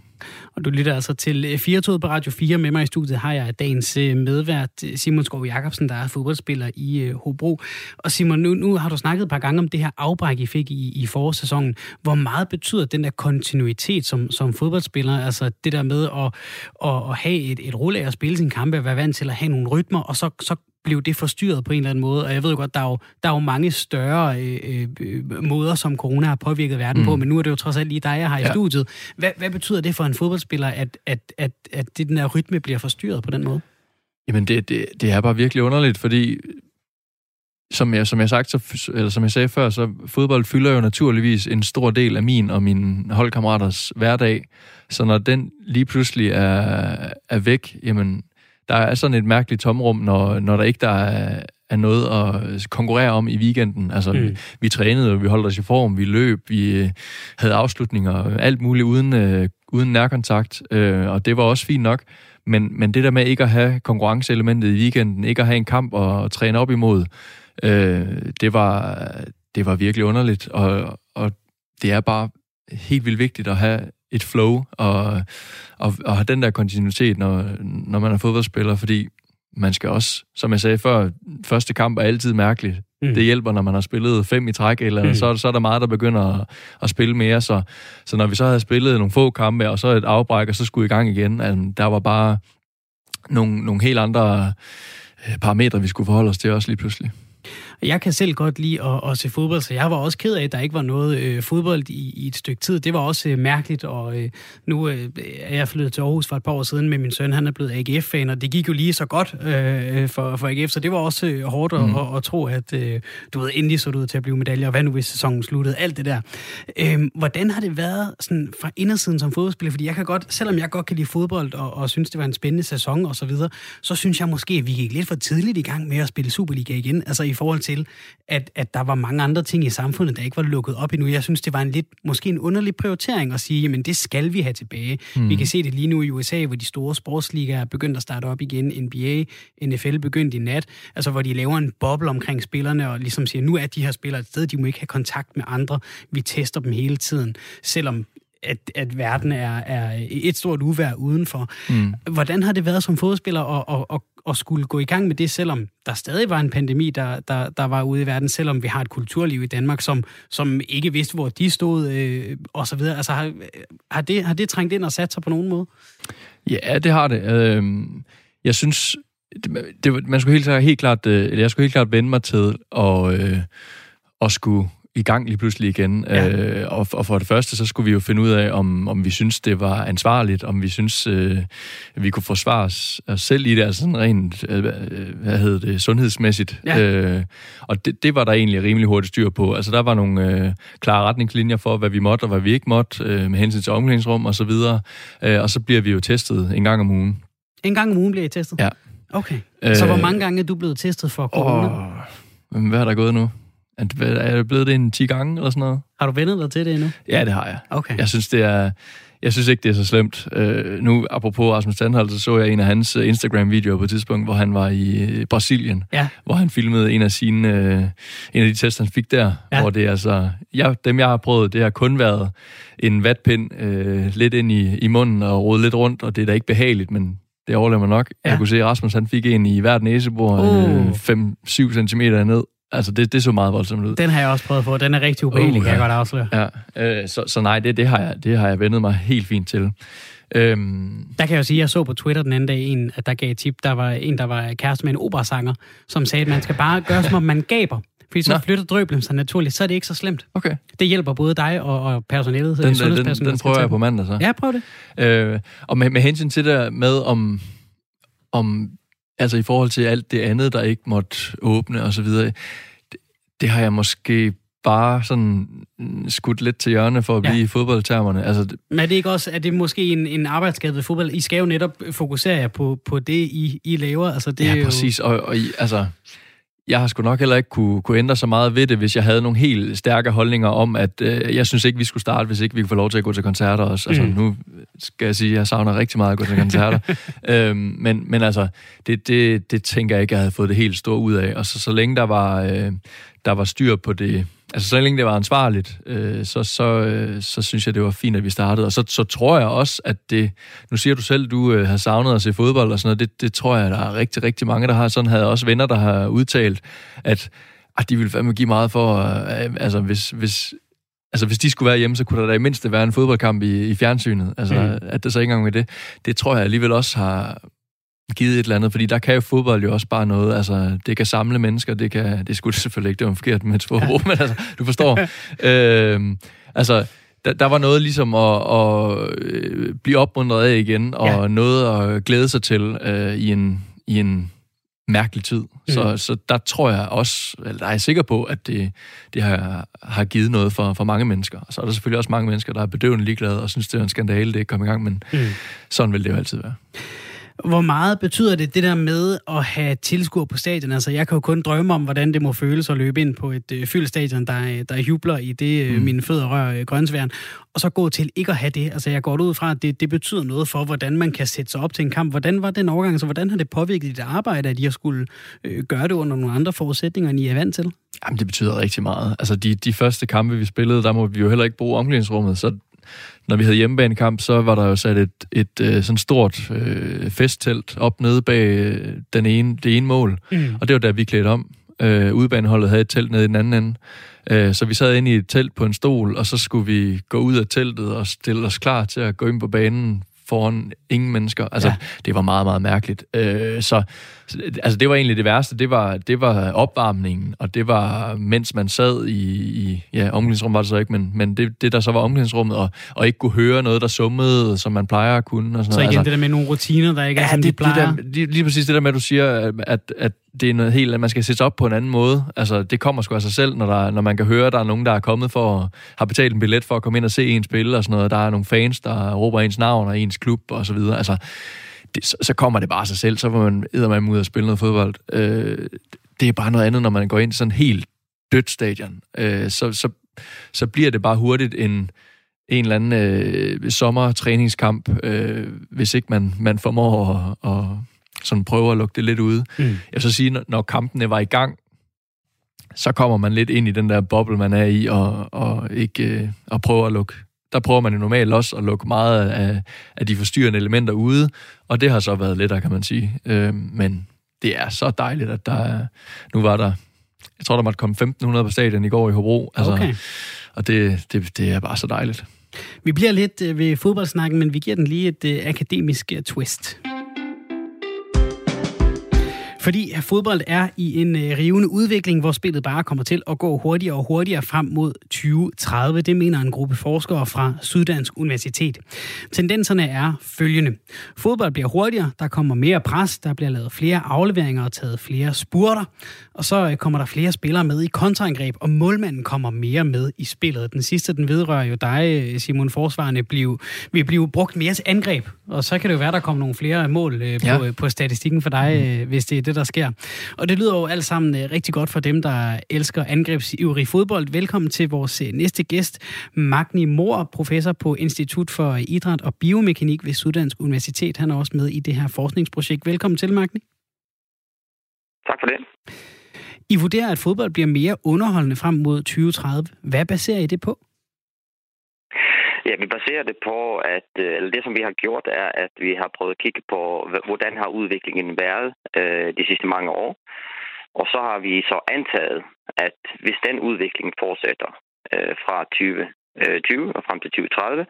Og du lytter altså til 4 på Radio 4. Med mig i studiet har jeg dagens øh, medvært, Simon Skov Jacobsen, der er fodboldspiller i øh, Hobro. Og Simon, nu, nu har du snakket et par gange om det her afbræk, I fik i, i forårssæsonen. Hvor meget betyder den der kontinuitet som, som fodboldspiller? Altså det der med at, at, at have et, et rulle af at spille sin kampe, at være vant til at have nogle rytmer, og så, så blev det forstyrret på en eller anden måde. Og jeg ved jo godt, der er jo, der er jo mange større øh, øh, måder, som corona har påvirket verden mm. på, men nu er det jo trods alt lige dig, jeg har i ja. studiet. Hvad, hvad betyder det for en fodboldspiller, at, at, at, at det, den her rytme bliver forstyrret på den måde? Jamen, det, det, det er bare virkelig underligt, fordi som jeg, som jeg, sagt, så, eller som jeg sagde før, så fodbold fylder jo naturligvis en stor del af min og mine holdkammeraters hverdag. Så når den lige pludselig er, er væk, jamen, der er sådan et mærkeligt tomrum, når, når der ikke der er, er noget at konkurrere om i weekenden. Altså, mm. vi, vi trænede, vi holdt os i form, vi løb, vi øh, havde afslutninger, alt muligt uden, øh, uden nærkontakt, øh, og det var også fint nok. Men, men det der med ikke at have konkurrenceelementet i weekenden, ikke at have en kamp at træne op imod, øh, det, var, det var virkelig underligt, og, og det er bare helt vildt vigtigt at have et flow og, og, og have den der kontinuitet, når, når man er fodboldspiller, fordi man skal også, som jeg sagde før, første kamp er altid mærkeligt. Mm. Det hjælper, når man har spillet fem i træk, eller mm. så, så er der meget, der begynder at, at spille mere. Så, så når vi så havde spillet nogle få kampe, og så et afbræk, og så skulle i gang igen, altså, der var bare nogle, nogle helt andre øh, parametre, vi skulle forholde os til også lige pludselig. Jeg kan selv godt lide at, at se fodbold, så jeg var også ked af, at der ikke var noget øh, fodbold i, i et stykke tid. Det var også øh, mærkeligt, og øh, nu øh, er jeg flyttet til Aarhus for et par år siden med min søn. Han er blevet AGF-fan, og det gik jo lige så godt øh, for, for AGF, så det var også øh, hårdt mm. at, at tro, at øh, du ved, endelig så du ud til at blive medaljer, og hvad nu hvis sæsonen sluttede, alt det der. Øh, hvordan har det været sådan, fra indersiden som fodboldspiller? Fordi jeg kan godt, selvom jeg godt kan lide fodbold, og, og synes, det var en spændende sæson og så videre, så synes jeg måske, at vi gik lidt for tidligt i gang med at spille Superliga igen, altså i forhold til, at, at der var mange andre ting i samfundet, der ikke var lukket op endnu. Jeg synes, det var en lidt, måske en underlig prioritering at sige, jamen det skal vi have tilbage. Mm. Vi kan se det lige nu i USA, hvor de store sportsligaer er begyndt at starte op igen. NBA, NFL begyndte i nat, altså hvor de laver en boble omkring spillerne og ligesom siger, nu er de her spillere et sted, de må ikke have kontakt med andre. Vi tester dem hele tiden, selvom at, at verden er, er et stort uvær udenfor. Mm. Hvordan har det været som fodspiller at, at, at, at skulle gå i gang med det, selvom der stadig var en pandemi, der, der, der var ude i verden, selvom vi har et kulturliv i Danmark, som, som ikke vidste, hvor de stod, øh, og så videre. Altså, har, har, det, har det trængt ind og sat sig på nogen måde? Ja, det har det. Øh, jeg synes, det, man skulle helt, helt klart, øh, eller jeg skulle helt klart vende mig til at, øh, at skulle i gang lige pludselig igen. Ja. Øh, og, og for det første, så skulle vi jo finde ud af, om, om vi synes, det var ansvarligt, om vi synes, øh, vi kunne forsvare os, selv i det, altså sådan rent, øh, hvad hedder det, sundhedsmæssigt. Ja. Øh, og det, det var der egentlig rimelig hurtigt styr på. Altså, der var nogle øh, klare retningslinjer for, hvad vi måtte og hvad vi ikke måtte, øh, med hensyn til omklædningsrum og så videre. Øh, og så bliver vi jo testet en gang om ugen. En gang om ugen bliver I testet? Ja. Okay. Så hvor mange gange er du blevet testet for corona? Åh, hvad er der gået nu? Er det blevet det en 10 gange eller sådan noget? Har du vendt dig til det endnu? Ja, det har jeg. Okay. Jeg synes, det er... Jeg synes ikke, det er så slemt. Uh, nu, apropos Rasmus Tandholt, så så jeg en af hans uh, Instagram-videoer på et tidspunkt, hvor han var i uh, Brasilien, ja. hvor han filmede en af sine, uh, en af de tests, han fik der, ja. hvor det er altså, ja, dem jeg har prøvet, det har kun været en vatpind uh, lidt ind i, i munden og rode lidt rundt, og det er da ikke behageligt, men det overlever man nok. Ja. Jeg kunne se, at Rasmus han fik en i hvert næsebor, uh. 5-7 cm ned, Altså, det, det så meget voldsomt ud. Den har jeg også prøvet at få. Den er rigtig ubehagelig, uh, kan jeg godt afsløre. Ja, øh, så, så nej, det, det, har jeg, det har jeg vendet mig helt fint til. Øhm. Der kan jeg jo sige, at jeg så på Twitter den anden dag en, at der gav et tip. Der var en, der var kæreste med en operasanger, som sagde, at man skal bare gøre, som om man gaber. Fordi så Nå. flytter drøblen sig naturligt, så er det ikke så slemt. Okay. Det hjælper både dig og, og personalet. Den, den, den, den prøver jeg på mandag så. Ja, prøv det. Øh, og med, med hensyn til det med, om, om altså i forhold til alt det andet, der ikke måtte åbne og så videre, det har jeg måske bare sådan skudt lidt til hjørne for at blive ja. i fodboldtermerne. Altså, Men er det ikke også, er det måske en, en arbejdsskade ved fodbold? I skal jo netop fokusere jer på, på det, I, I laver. Altså, det ja, er jo... præcis. Og, og I, altså, jeg har sgu nok heller ikke kunne, kunne ændre så meget ved det, hvis jeg havde nogle helt stærke holdninger om, at øh, jeg synes ikke, vi skulle starte, hvis ikke vi kunne få lov til at gå til koncerter også. Altså, mm. nu skal jeg sige, at jeg savner rigtig meget at gå til koncerter. øhm, men, men altså, det, det, det tænker jeg ikke, jeg havde fået det helt store ud af. Og så, så længe der var, øh, der var styr på det, altså så længe det var ansvarligt, øh, så, så, øh, så synes jeg, det var fint, at vi startede. Og så, så tror jeg også, at det... Nu siger du selv, du øh, har savnet at se fodbold og sådan noget. Det, det tror jeg, der er rigtig, rigtig mange, der har. Sådan havde også venner, der har udtalt, at, at de ville fandme give meget for... Øh, altså, hvis, hvis, Altså, hvis de skulle være hjemme, så kunne der da i mindste være en fodboldkamp i, i fjernsynet. Altså, mm. at det så ikke engang med det. Det tror jeg alligevel også har, givet et eller andet, fordi der kan jo fodbold jo også bare noget, altså det kan samle mennesker, det kan, det skulle selvfølgelig ikke, det var forkert med et ja. men altså, du forstår. øh, altså, der, der var noget ligesom at, at øh, blive opmuntret af igen, og ja. noget at glæde sig til øh, i, en, i en mærkelig tid. Mm. Så, så der tror jeg også, eller der er jeg sikker på, at det, det har, har givet noget for, for mange mennesker. Og så er der selvfølgelig også mange mennesker, der er bedøvende ligeglade og synes, det er en skandale, det ikke kom i gang, men mm. sådan vil det jo altid være. Hvor meget betyder det, det der med at have tilskuer på stadion? Altså, jeg kan jo kun drømme om, hvordan det må føles at løbe ind på et øh, fyldt stadion, der, der jubler i det, øh, mm. mine fødder rører øh, grønsværen, og så gå til ikke at have det. Altså, jeg går ud fra, at det, det betyder noget for, hvordan man kan sætte sig op til en kamp. Hvordan var den overgang? Altså, hvordan har det påvirket dit arbejde, at I har skulle øh, gøre det under nogle andre forudsætninger, end I er vant til? Jamen, det betyder rigtig meget. Altså, de, de første kampe, vi spillede, der må vi jo heller ikke bruge omklædningsrummet, så når vi havde hjemmebanekamp, så var der jo sat et, et, et øh, sådan stort øh, festtelt op nede bag øh, den ene, det ene mål. Mm. Og det var der, vi klædte om. Øh, udebaneholdet havde et telt nede i den anden ende. Øh, så vi sad inde i et telt på en stol, og så skulle vi gå ud af teltet og stille os klar til at gå ind på banen foran ingen mennesker. Altså, ja. det var meget, meget mærkeligt. Øh, så altså, det var egentlig det værste. Det var, det var opvarmningen, og det var, mens man sad i, i ja, omklædningsrummet var det så ikke, men, men det, det, der så var omklædningsrummet, og, og ikke kunne høre noget, der summede, som man plejer at kunne. Og sådan så igen, noget. altså, det der med nogle rutiner, der ikke ja, er, som det, de plejer. Det der, lige, lige præcis det der med, at du siger, at, at det er noget helt, at man skal sætte op på en anden måde. Altså, det kommer sgu af sig selv, når, der, når man kan høre, at der er nogen, der er kommet for, at har betalt en billet for at komme ind og se ens spille og sådan noget. Der er nogle fans, der råber ens navn og ens klub og så videre. Altså, det, så, så kommer det bare af sig selv. Så får man man ud og spille noget fodbold. Øh, det er bare noget andet, når man går ind i sådan helt dødt stadion. Øh, så, så, så bliver det bare hurtigt en, en eller anden øh, sommertræningskamp, øh, hvis ikke man, man formår at, at sådan prøve at lukke det lidt ude. Mm. Jeg vil så sige, når, når kampene var i gang, så kommer man lidt ind i den der boble, man er i, og, og ikke øh, og prøver at lukke. Der prøver man jo normalt også at lukke meget af, af de forstyrrende elementer ude, og det har så været lettere, kan man sige. Øh, men det er så dejligt, at der er, nu var der, jeg tror, der måtte komme 1.500 på stadion i går i Hobro. Altså, okay. Og det, det, det er bare så dejligt. Vi bliver lidt øh, ved fodboldsnakken, men vi giver den lige et øh, akademisk øh, twist. Fordi fodbold er i en øh, rivende udvikling, hvor spillet bare kommer til at gå hurtigere og hurtigere frem mod 2030. Det mener en gruppe forskere fra Syddansk Universitet. Tendenserne er følgende. Fodbold bliver hurtigere, der kommer mere pres, der bliver lavet flere afleveringer og taget flere spurter. Og så øh, kommer der flere spillere med i kontraangreb, og målmanden kommer mere med i spillet. Den sidste, den vedrører jo dig, øh, Simon Forsvarende, blive, vil blive brugt mere til angreb. Og så kan det jo være, der kommer nogle flere mål øh, ja. på, på statistikken for dig, øh, hvis det er det, der sker. Og det lyder jo alt sammen øh, rigtig godt for dem, der elsker angrebsivrig fodbold. Velkommen til vores øh, næste gæst, Magni Mor, professor på Institut for Idræt og Biomekanik ved Syddansk Universitet. Han er også med i det her forskningsprojekt. Velkommen til, Magni. Tak for det. I vurderer, at fodbold bliver mere underholdende frem mod 2030. Hvad baserer I det på? Ja, vi baserer det på, at øh, eller det som vi har gjort, er, at vi har prøvet at kigge på, hvordan har udviklingen været øh, de sidste mange år. Og så har vi så antaget, at hvis den udvikling fortsætter øh, fra 2020 20 og frem til 2030,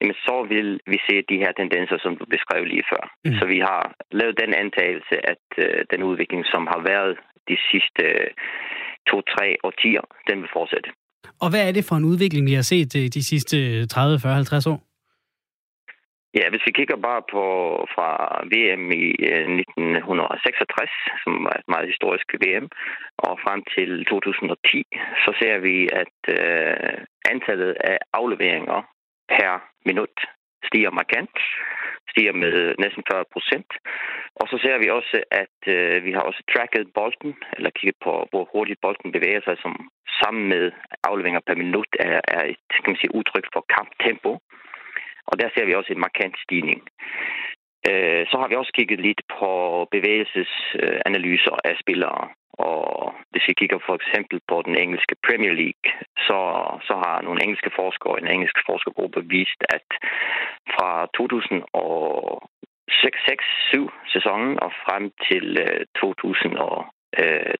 jamen så vil vi se de her tendenser, som du beskrev lige før. Mm. Så vi har lavet den antagelse, at øh, den udvikling, som har været de sidste to-tre årtier, den vil fortsætte. Og hvad er det for en udvikling, vi har set øh, de sidste 30, 40, 50 år? Ja, hvis vi kigger bare på fra VM i øh, 1966, som var et meget historisk VM, og frem til 2010, så ser vi, at øh, antallet af afleveringer per minut stiger markant, stiger med næsten 40 procent. Og så ser vi også, at øh, vi har også tracket bolden, eller kigget på, hvor hurtigt bolden bevæger sig, som sammen med afleveringer per minut er, er et kan man sige, udtryk for kamptempo. Og der ser vi også en markant stigning. Øh, så har vi også kigget lidt på bevægelsesanalyser af spillere. Og hvis vi kigger for eksempel på den engelske Premier League, så, så har nogle engelske forskere, en engelsk forskergruppe, vist, at fra 2006-7 sæsonen og frem til øh, 2012-13, øh,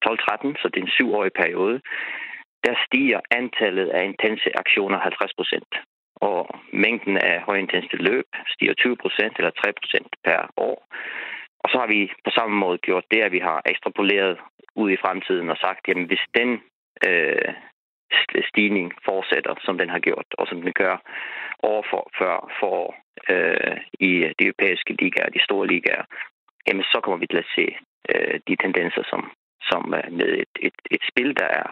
så det er en syvårig periode, der stiger antallet af intense aktioner 50 procent. Og mængden af højintensitet løb stiger 20 procent eller 3 procent per år. Og så har vi på samme måde gjort det, at vi har ekstrapoleret ud i fremtiden og sagt, jamen hvis den øh, stigning fortsætter, som den har gjort, og som den gør år for, for, for øh, i de europæiske ligaer, de store ligaer, jamen så kommer vi til at se øh, de tendenser, som, som øh, med et, et, et spil, der er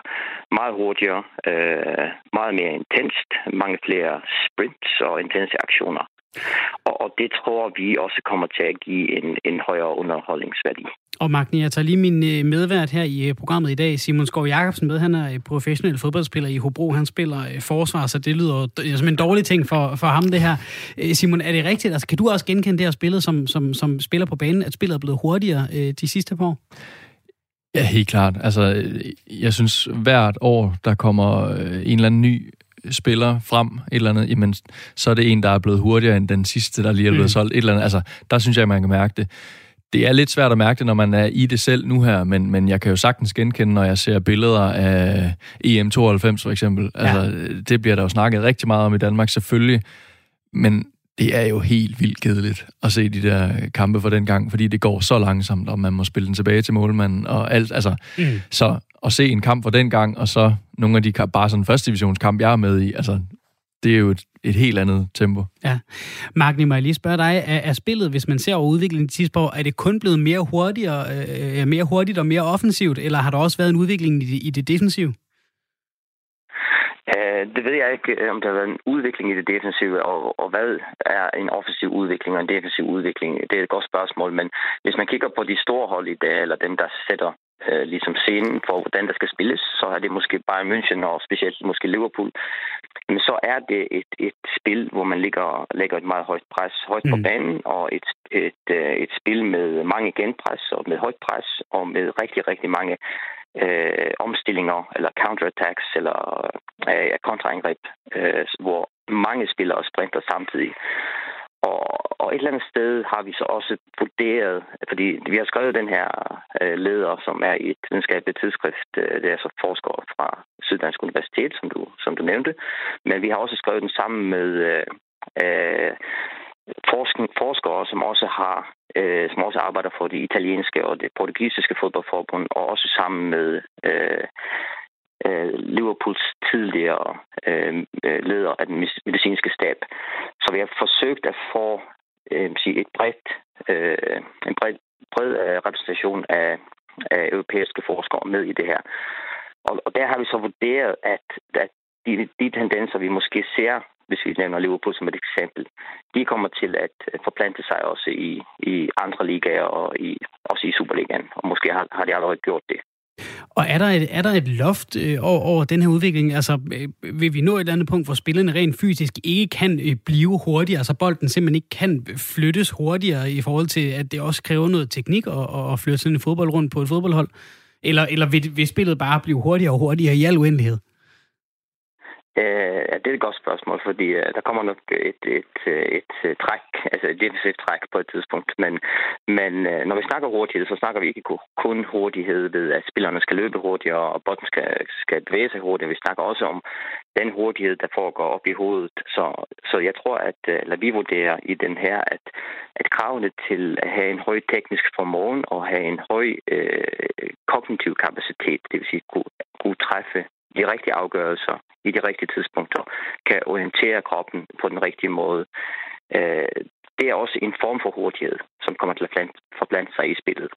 meget hurtigere, øh, meget mere intenst, mange flere sprints og intense aktioner. Og, og det tror vi også kommer til at give en, en højere underholdningsværdi. Og Magni, jeg tager lige min øh, medvært her i øh, programmet i dag, Simon Skov Jacobsen med. Han er professionel fodboldspiller i Hobro. Han spiller forsvar, så det lyder som en dårlig ting for, for ham, det her. Simon, er det rigtigt? Altså, kan du også genkende det her spillet som, som, som spiller på banen, at spillet er blevet hurtigere de sidste par år? Ja, helt klart. Altså, jeg synes, hvert år, der kommer en eller anden ny spiller frem, et eller andet, jamen, så er det en, der er blevet hurtigere end den sidste, der lige er blevet mm. solgt. Et eller andet. Altså, der synes jeg, man kan mærke det. det er lidt svært at mærke det, når man er i det selv nu her, men, men jeg kan jo sagtens genkende, når jeg ser billeder af EM92 for eksempel. Ja. Altså, det bliver der jo snakket rigtig meget om i Danmark, selvfølgelig. Men det er jo helt vildt kedeligt at se de der kampe for den gang, fordi det går så langsomt, og man må spille den tilbage til målmanden og alt. Altså, mm. Så at se en kamp for den gang, og så nogle af de bare sådan første divisionskamp, jeg er med i, altså, det er jo et, et helt andet tempo. Ja. Magni, må jeg lige spørge dig, er, er spillet, hvis man ser over udviklingen de sidste år, er det kun blevet mere, hurtigere, øh, mere hurtigt og mere offensivt, eller har der også været en udvikling i det, i det defensive? Uh, det ved jeg ikke, om der har været en udvikling i det defensive, og, og hvad er en offensiv udvikling og en defensiv udvikling? Det er et godt spørgsmål, men hvis man kigger på de store hold i dag, eller dem, der sætter uh, ligesom scenen for, hvordan der skal spilles, så er det måske bare München og specielt måske Liverpool. Men så er det et, et spil, hvor man ligger, lægger et meget højt pres højt mm. på banen, og et, et, et, et spil med mange genpres og med højt pres, og med rigtig, rigtig mange øh, omstillinger eller counterattacks eller øh, kontraangreb, øh, hvor mange spillere sprinter samtidig. Og, og et eller andet sted har vi så også vurderet, fordi vi har skrevet den her øh, leder, som er i et videnskabeligt tidsskrift, øh, det er altså så forskere fra Syddansk Universitet, som du, som du nævnte, men vi har også skrevet den sammen med øh, øh, forskere, som også har øh, som også arbejder for det italienske og det portugisiske fodboldforbund, og også sammen med øh, øh, Liverpools tidligere øh, øh leder af den medicinske stab. Så vi har forsøgt at få øh, sige et bredt, øh, en bred, bred øh, repræsentation af, af europæiske forskere med i det her. Og, og der har vi så vurderet, at, at de, de tendenser, vi måske ser hvis vi nævner Liverpool som et eksempel, de kommer til at forplante sig også i, i andre ligaer og i, også i Superligaen. Og måske har, har de allerede gjort det. Og er der et, er der et loft øh, over, over den her udvikling? Altså, øh, vil vi nå et eller andet punkt, hvor spillerne rent fysisk ikke kan øh, blive hurtigere? Altså, bolden simpelthen ikke kan øh, flyttes hurtigere i forhold til, at det også kræver noget teknik at, at flytte sådan en fodbold rundt på et fodboldhold? Eller, eller vil, vil spillet bare blive hurtigere og hurtigere i al uendelighed? Øh, ja, det er et godt spørgsmål, fordi uh, der kommer nok et, et, et, et træk, altså et defensivt træk på et tidspunkt. Men, men øh, når vi snakker hurtighed, så snakker vi ikke kun hurtighed ved, at spillerne skal løbe hurtigere, og bolden skal, skal bevæge sig hurtigere. Vi snakker også om den hurtighed, der foregår op i hovedet. Så, så jeg tror, at eller vi vurderer i den her, at, at kravene til at have en høj teknisk formåen og have en høj øh, kognitiv kapacitet, det vil sige kunne, kunne træffe de rigtige afgørelser i de rigtige tidspunkter, kan orientere kroppen på den rigtige måde. Øh, det er også en form for hurtighed, som kommer til at forblande sig i spillet.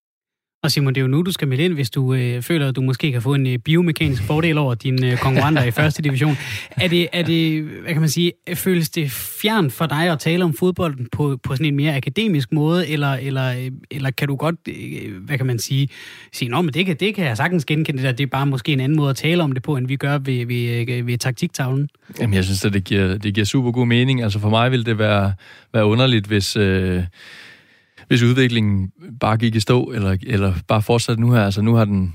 Og Simon, det er jo nu, du skal melde ind, hvis du øh, føler, at du måske kan få en øh, biomekanisk fordel over dine øh, konkurrenter i første division. Er det, er det, hvad kan man sige, føles det fjern for dig at tale om fodbolden på, på sådan en mere akademisk måde, eller, eller, øh, eller kan du godt, øh, hvad kan man sige, sige, nå, men det kan, det kan jeg sagtens genkende, det, det er bare måske en anden måde at tale om det på, end vi gør ved, ved, ved, ved taktiktavlen? Jamen, jeg synes, at det giver, det giver super god mening. Altså for mig vil det være, være underligt, hvis... Øh hvis udviklingen bare gik i stå, eller, eller bare fortsatte nu her. Altså nu har den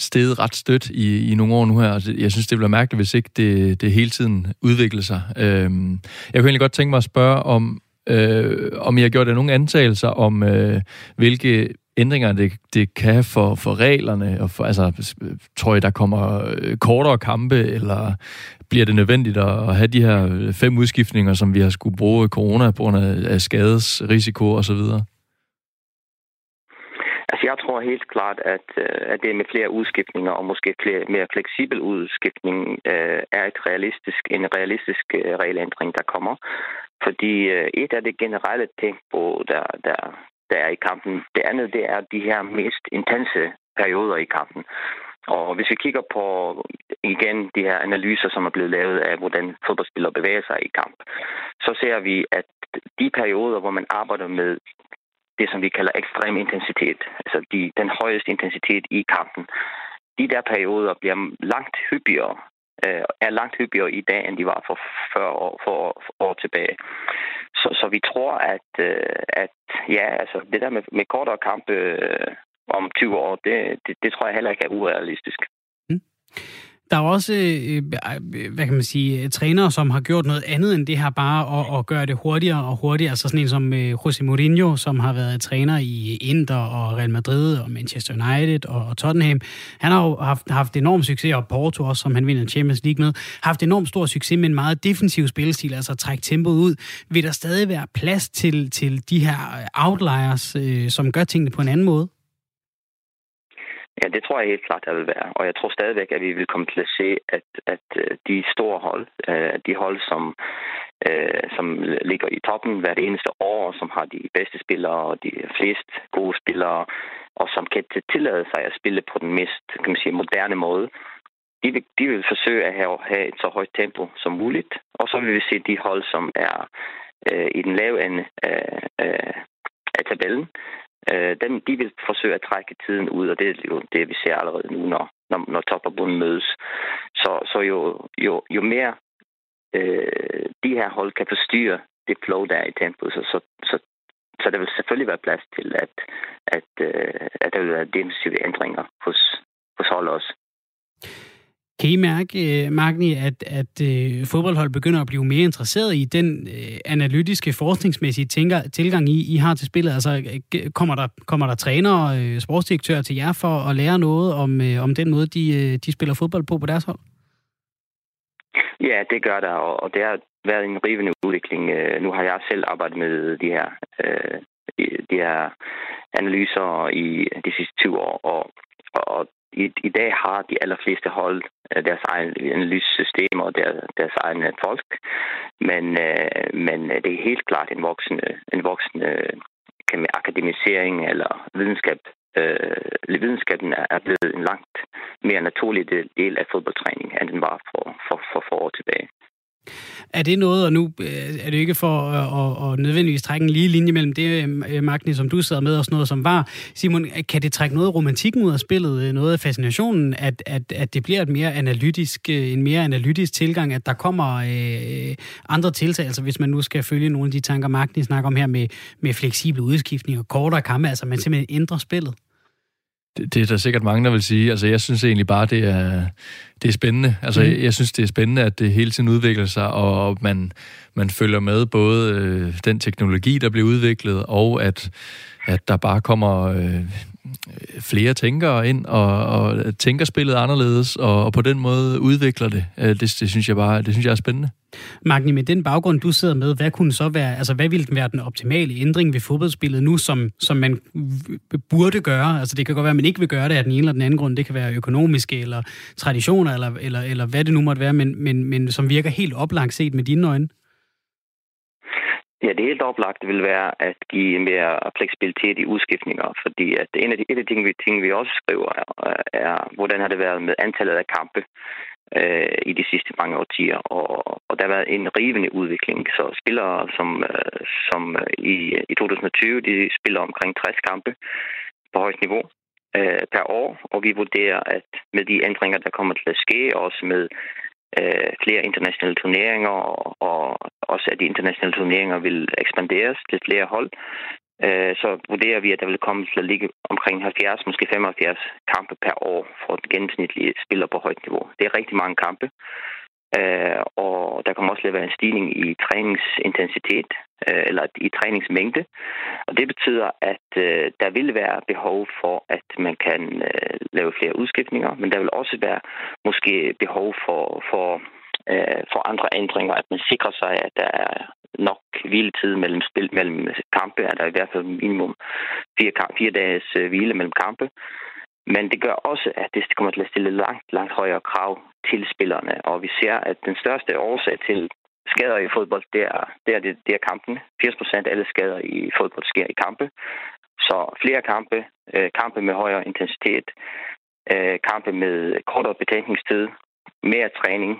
steget ret stødt i, i nogle år nu her, og jeg synes, det bliver mærkeligt, hvis ikke det, det hele tiden udvikler sig. Øhm, jeg kunne egentlig godt tænke mig at spørge om, øh, om I har gjort nogle antagelser om, øh, hvilke ændringer, det, det kan for, for reglerne? Og for, altså, tror I, der kommer øh, kortere kampe, eller bliver det nødvendigt at have de her øh, fem udskiftninger, som vi har skulle bruge i corona på grund af skadesrisiko osv.? Altså, jeg tror helt klart, at, øh, at det med flere udskiftninger og måske flere, mere fleksibel udskiftning øh, er et realistisk, en realistisk regelændring, der kommer. Fordi øh, et af det generelle tempo, der, der, der er i kampen. Det andet, det er de her mest intense perioder i kampen. Og hvis vi kigger på igen de her analyser, som er blevet lavet af, hvordan fodboldspillere bevæger sig i kamp, så ser vi, at de perioder, hvor man arbejder med det, som vi kalder ekstrem intensitet, altså de, den højeste intensitet i kampen, de der perioder bliver langt hyppigere øh, er langt hyppigere i dag, end de var for 40 år, for, for år tilbage. Så, så vi tror, at, øh, at ja, altså det der med, med kortere kampe øh, om 20 år, det, det, det tror jeg heller ikke er urealistisk. Mm. Der er også, øh, øh hvad kan man sige, øh, trænere, som har gjort noget andet end det her bare at, at gøre det hurtigere og hurtigere. Altså sådan en som øh, José Mourinho, som har været træner i Inter og Real Madrid og Manchester United og, Tottenham. Han har jo haft, haft enorm succes, og Porto også, som han vinder Champions League med, har haft enorm stor succes med en meget defensiv spillestil, altså at trække tempoet ud. Vil der stadig være plads til, til de her outliers, øh, som gør tingene på en anden måde? Ja, det tror jeg helt klart, der vil være. Og jeg tror stadigvæk, at vi vil komme til at se, at, at øh, de store hold, øh, de hold, som, øh, som ligger i toppen hvert eneste år, som har de bedste spillere og de flest gode spillere, og som kan tillade sig at spille på den mest kan man sige, moderne måde, de vil, de vil forsøge at have, have et så højt tempo som muligt. Og så vil vi se de hold, som er øh, i den lave ende af, af, af tabellen, øh, dem, de vil forsøge at trække tiden ud, og det er jo det, vi ser allerede nu, når, når, når top og bund mødes. Så, så jo, jo, jo mere øh, de her hold kan forstyrre det flow, der er i tempoet, så, så, så, så der vil selvfølgelig være plads til, at, at, øh, at der vil være defensive ændringer hos, hos hold også. Kan I mærke, øh, Magni, at, at øh, fodboldhold begynder at blive mere interesseret i den øh, analytiske, forskningsmæssige tænker, tilgang, I, I har til spillet? Altså, kommer der, kommer der trænere og sportsdirektører til jer for at lære noget om, om den måde, de, de spiller fodbold på på deres hold? Ja, det gør der, og det har været en rivende udvikling. Nu har jeg selv arbejdet med de her, de her analyser i de sidste 20 år, og, og i, i dag har de allerfleste hold øh, deres egen analysesystem og deres, deres egne øh, folk, men, øh, men øh, det er helt klart en voksen, en voksen kan man, akademisering eller videnskab. Øh, videnskaben er blevet en langt mere naturlig del af fodboldtræning, end den var for, for, for, for år tilbage. Er det noget, og nu øh, er det ikke for øh, at, at, at nødvendigvis trække en lige linje mellem det, øh, Magni, som du sad med, og sådan noget som var. Simon, kan det trække noget af romantikken ud af spillet, noget af fascinationen, at, at, at det bliver et mere analytisk, en mere analytisk tilgang, at der kommer øh, andre tiltag, altså hvis man nu skal følge nogle af de tanker, Magni snakker om her med, med fleksible udskiftninger, kortere kampe, altså man simpelthen ændrer spillet? Det, det er der sikkert mange, der vil sige. Altså, jeg synes egentlig bare, det er, det er spændende. Altså, mm. jeg, jeg synes, det er spændende, at det hele tiden udvikler sig, og man, man følger med både øh, den teknologi, der bliver udviklet, og at, at der bare kommer øh, flere tænkere ind, og, og tænker spillet anderledes, og, og på den måde udvikler det. Øh, det. Det synes jeg bare det synes jeg er spændende. Magni, med den baggrund, du sidder med, hvad kunne så være, altså hvad ville være den optimale ændring ved fodboldspillet nu, som, som man burde gøre? Altså det kan godt være, at man ikke vil gøre det af den ene eller den anden grund. Det kan være økonomiske eller traditioner, eller, eller, eller hvad det nu måtte være, men, men, men som virker helt oplagt set med dine øjne. Ja, det helt oplagte vil være at give mere fleksibilitet i udskiftninger, fordi at en af de, et af de ting, vi, ting, vi også skriver, er, er, hvordan har det været med antallet af kampe øh, i de sidste mange årtier, og, og der har været en rivende udvikling. Så spillere som, øh, som øh, i, i 2020, de spiller omkring 60 kampe på højt niveau øh, per år, og vi vurderer, at med de ændringer, der kommer til at ske, også med øh, flere internationale turneringer, og, og også at de internationale turneringer vil ekspanderes til flere hold, øh, så vurderer vi, at der vil komme til at ligge omkring 70, måske 75 kampe per år for den gennemsnitlige spiller på højt niveau. Det er rigtig mange kampe. Øh, og der kommer også til at være en stigning i træningsintensitet, øh, eller i træningsmængde. Og det betyder, at øh, der vil være behov for, at man kan øh, lave flere udskiftninger, men der vil også være måske behov for, for, øh, for andre ændringer, at man sikrer sig, at der er nok hviletid mellem spil mellem kampe, er der i hvert fald minimum fire, fire dages øh, hvile mellem kampe. Men det gør også, at det kommer til at stille langt, langt højere krav til spillerne. Og vi ser, at den største årsag til skader i fodbold, det er, det er, det, det er kampen. 80 procent af alle skader i fodbold sker i kampe. Så flere kampe, øh, kampe med højere intensitet, øh, kampe med kortere betænkningstid, mere træning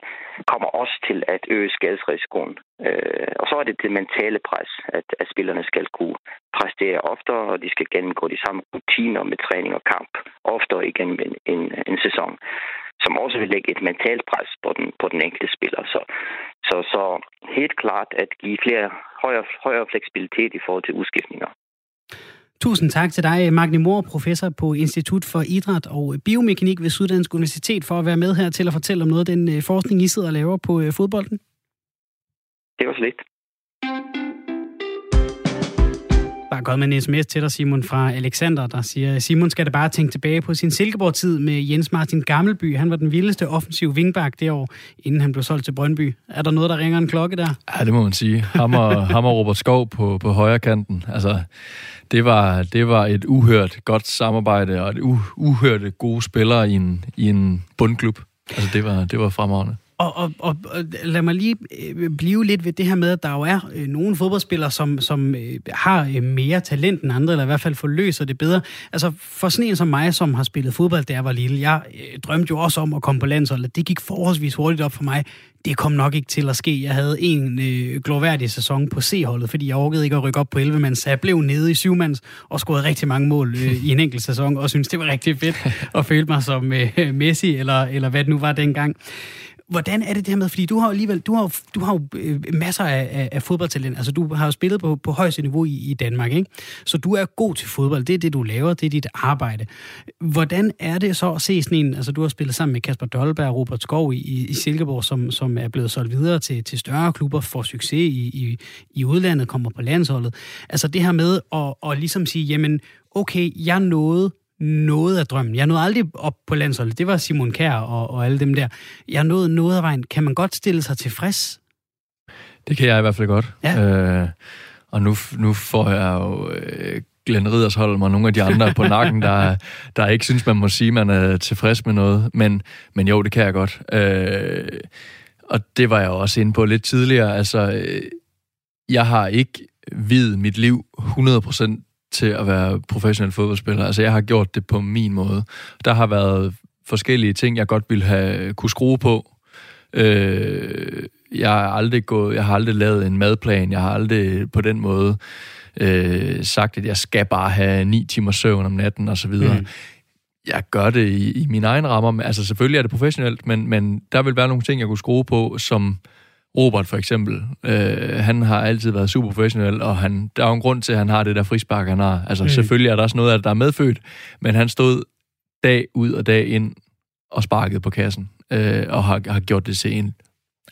kommer også til at øge skadesrisikoen. Øh, og så er det det mentale pres, at, at spillerne skal kunne præstere oftere, og de skal gennemgå de samme rutiner med træning og kamp oftere igennem en, en, en sæson, som også vil lægge et mentalt pres på den, på den enkelte spiller. Så, så, så helt klart at give flere højere, højere fleksibilitet i forhold til udskiftninger. Tusind tak til dig, Magni Mor, professor på Institut for Idræt og Biomekanik ved Syddansk Universitet, for at være med her til at fortælle om noget af den øh, forskning, I sidder og laver på øh, fodbolden. Det var så lidt. Kommet en sms til dig, Simon, fra Alexander, der siger, Simon skal da bare tænke tilbage på sin Silkeborg-tid med Jens Martin Gammelby. Han var den vildeste offensiv vingbak det år, inden han blev solgt til Brøndby. Er der noget, der ringer en klokke der? Ja, det må man sige. Ham og, ham og Robert Skov på, på højre kanten. Altså, det var, det var et uhørt godt samarbejde, og et uh, uhørt gode spillere i en, i en bundklub. Altså, det var, det var fremragende. Og, og, og, og lad mig lige øh, blive lidt ved det her med, at der jo er øh, nogle fodboldspillere, som, som øh, har øh, mere talent end andre, eller i hvert fald forløser det bedre. Altså for sådan en som mig, som har spillet fodbold, da jeg var lille, jeg øh, drømte jo også om at komme på landsholdet. Det gik forholdsvis hurtigt op for mig. Det kom nok ikke til at ske. Jeg havde en øh, glorværdig sæson på C-holdet, fordi jeg orkede ikke at rykke op på 11 mands, så jeg blev nede i 7 mands og scorede rigtig mange mål øh, i en enkelt sæson, og synes det var rigtig fedt at føle mig som øh, Messi, eller, eller hvad det nu var dengang. Hvordan er det det her med, fordi du har alligevel, du har, du har jo øh, masser af, af, af fodboldtalent, altså du har jo spillet på, på højeste niveau i, i Danmark, ikke? Så du er god til fodbold, det er det, du laver, det er dit arbejde. Hvordan er det så at se sådan en, altså du har spillet sammen med Kasper Dolberg og Robert Skov i, i Silkeborg, som, som er blevet solgt videre til, til større klubber, får succes i, i, i udlandet, kommer på landsholdet. Altså det her med at, at ligesom sige, jamen okay, jeg nåede noget af drømmen. Jeg nåede aldrig op på landsholdet. Det var Simon Kær og, og alle dem der. Jeg nåede noget af vejen. Kan man godt stille sig tilfreds? Det kan jeg i hvert fald godt. Ja. Øh, og nu, nu får jeg jo øh, Glenn Ridersholm og nogle af de andre på nakken, der, der ikke synes, man må sige, man er tilfreds med noget. Men, men jo, det kan jeg godt. Øh, og det var jeg også inde på lidt tidligere. Altså, øh, jeg har ikke vid mit liv 100% til at være professionel fodboldspiller. Altså, jeg har gjort det på min måde. Der har været forskellige ting, jeg godt ville have kunne skrue på. Øh, jeg har aldrig gået, jeg har aldrig lavet en madplan. Jeg har aldrig på den måde øh, sagt, at jeg skal bare have ni timer søvn om natten og så videre. Mm. Jeg gør det i, i mine egne rammer. Altså selvfølgelig er det professionelt, men, men der vil være nogle ting, jeg kunne skrue på, som Robert for eksempel, øh, han har altid været super professionel, og han, der er jo en grund til, at han har det der frispark, han har. Altså mm. selvfølgelig er der også noget af det, der er medfødt, men han stod dag ud og dag ind og sparkede på kassen, øh, og har, har gjort det til en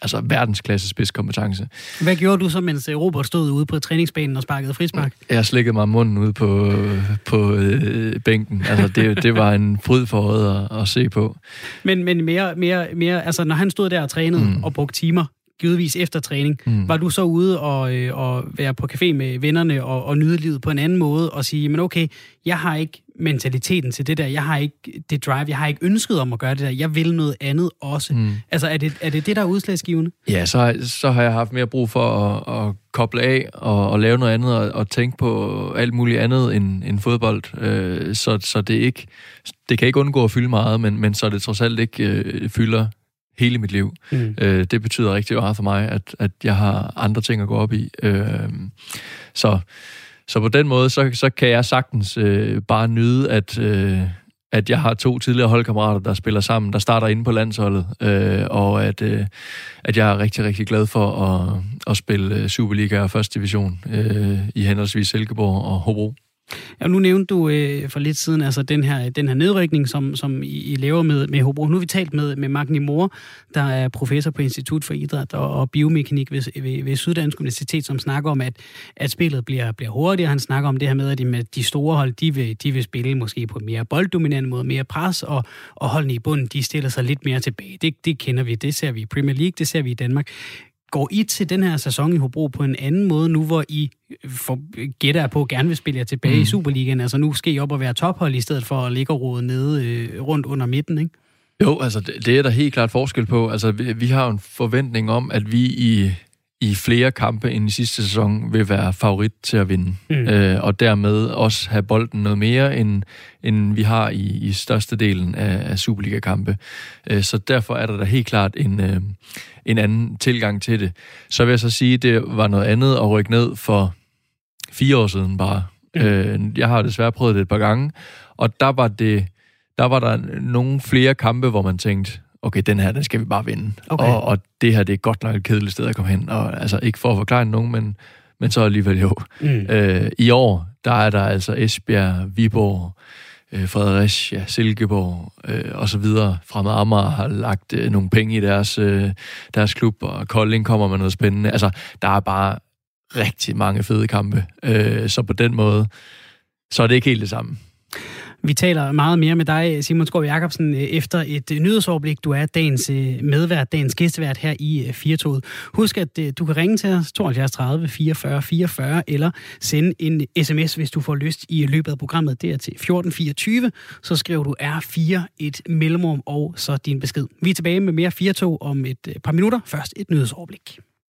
altså verdensklasse spidskompetence. Hvad gjorde du så, mens øh, Robert stod ude på træningsbanen og sparkede frispark? Jeg slikkede mig munden ude på, på øh, bænken. Altså, det, det var en fryd for øjet at, at se på. Men, men mere, mere, mere, altså når han stod der og trænede mm. og brugte timer, givetvis efter træning, mm. var du så ude og, øh, og være på café med vennerne og, og nyde livet på en anden måde og sige, men okay, jeg har ikke mentaliteten til det der, jeg har ikke det drive, jeg har ikke ønsket om at gøre det der, jeg vil noget andet også. Mm. Altså er det, er det det, der er udslagsgivende? Ja, så, så har jeg haft mere brug for at, at koble af og, og lave noget andet og, og tænke på alt muligt andet end, end fodbold. Øh, så, så det ikke det kan ikke undgå at fylde meget, men, men så det trods alt ikke øh, fylder hele mit liv. Mm. Øh, det betyder rigtig meget for mig, at, at jeg har andre ting at gå op i. Øh, så, så på den måde, så, så kan jeg sagtens øh, bare nyde, at, øh, at jeg har to tidligere holdkammerater, der spiller sammen, der starter inde på landsholdet, øh, og at, øh, at jeg er rigtig, rigtig glad for at, at spille Superliga og første division øh, i henholdsvis Silkeborg og Hobro. Ja, nu nævnte du øh, for lidt siden altså den her, den her nedrykning, som, som I, I laver med, med Hobro. Nu har vi talt med, med Magni Mor, der er professor på Institut for Idræt og, og Biomekanik ved, ved, ved Syddansk Universitet, som snakker om, at, at spillet bliver, bliver hurtigere. Han snakker om det her med, at de, med de store hold, de vil, de vil spille måske på mere bolddominant måde, mere pres, og, og holdene i bunden, de stiller sig lidt mere tilbage. Det, det kender vi, det ser vi i Premier League, det ser vi i Danmark. Går I til den her sæson i Hobro på en anden måde, nu hvor I for, gætter på gerne vil spille jer tilbage mm. i Superligaen? Altså nu skal I op og være tophold i stedet for at ligge og rode nede øh, rundt under midten, ikke? Jo, altså det, det er der helt klart forskel på. Altså vi, vi har en forventning om, at vi i i flere kampe end i sidste sæson vil være favorit til at vinde. Mm. Øh, og dermed også have bolden noget mere, end, end vi har i, i størstedelen af, af Superliga-kampe. Øh, så derfor er der da helt klart en, øh, en anden tilgang til det. Så vil jeg så sige, at det var noget andet at rykke ned for fire år siden bare. Mm. Øh, jeg har desværre prøvet det et par gange, og der var det der var der nogle flere kampe, hvor man tænkte, okay, den her, den skal vi bare vinde. Okay. Og, og det her, det er godt nok et kedeligt sted at komme hen. Og altså, ikke for at forklare nogen, men, men så alligevel jo. Mm. Øh, I år, der er der altså Esbjerg, Viborg, øh, Fredericia, Silkeborg øh, og så videre. Fremad Amager har lagt øh, nogle penge i deres, øh, deres klub, og Kolding kommer med noget spændende. Altså, der er bare rigtig mange fede kampe. Øh, så på den måde, så er det ikke helt det samme. Vi taler meget mere med dig, Simon Skov Jacobsen, øh, efter et øh, nyhedsoverblik. Du er dagens øh, medvært, dagens gæstevært her i Firtoget. Husk, at du kan ringe til os 72 30 44 44, eller sende en sms, hvis du får lyst i løbet af programmet. Det er til 1424. Så skriver du R4, et mellemrum og så din besked. Vi er tilbage med mere Firtog om et par minutter. Først et nyhedsoverblik.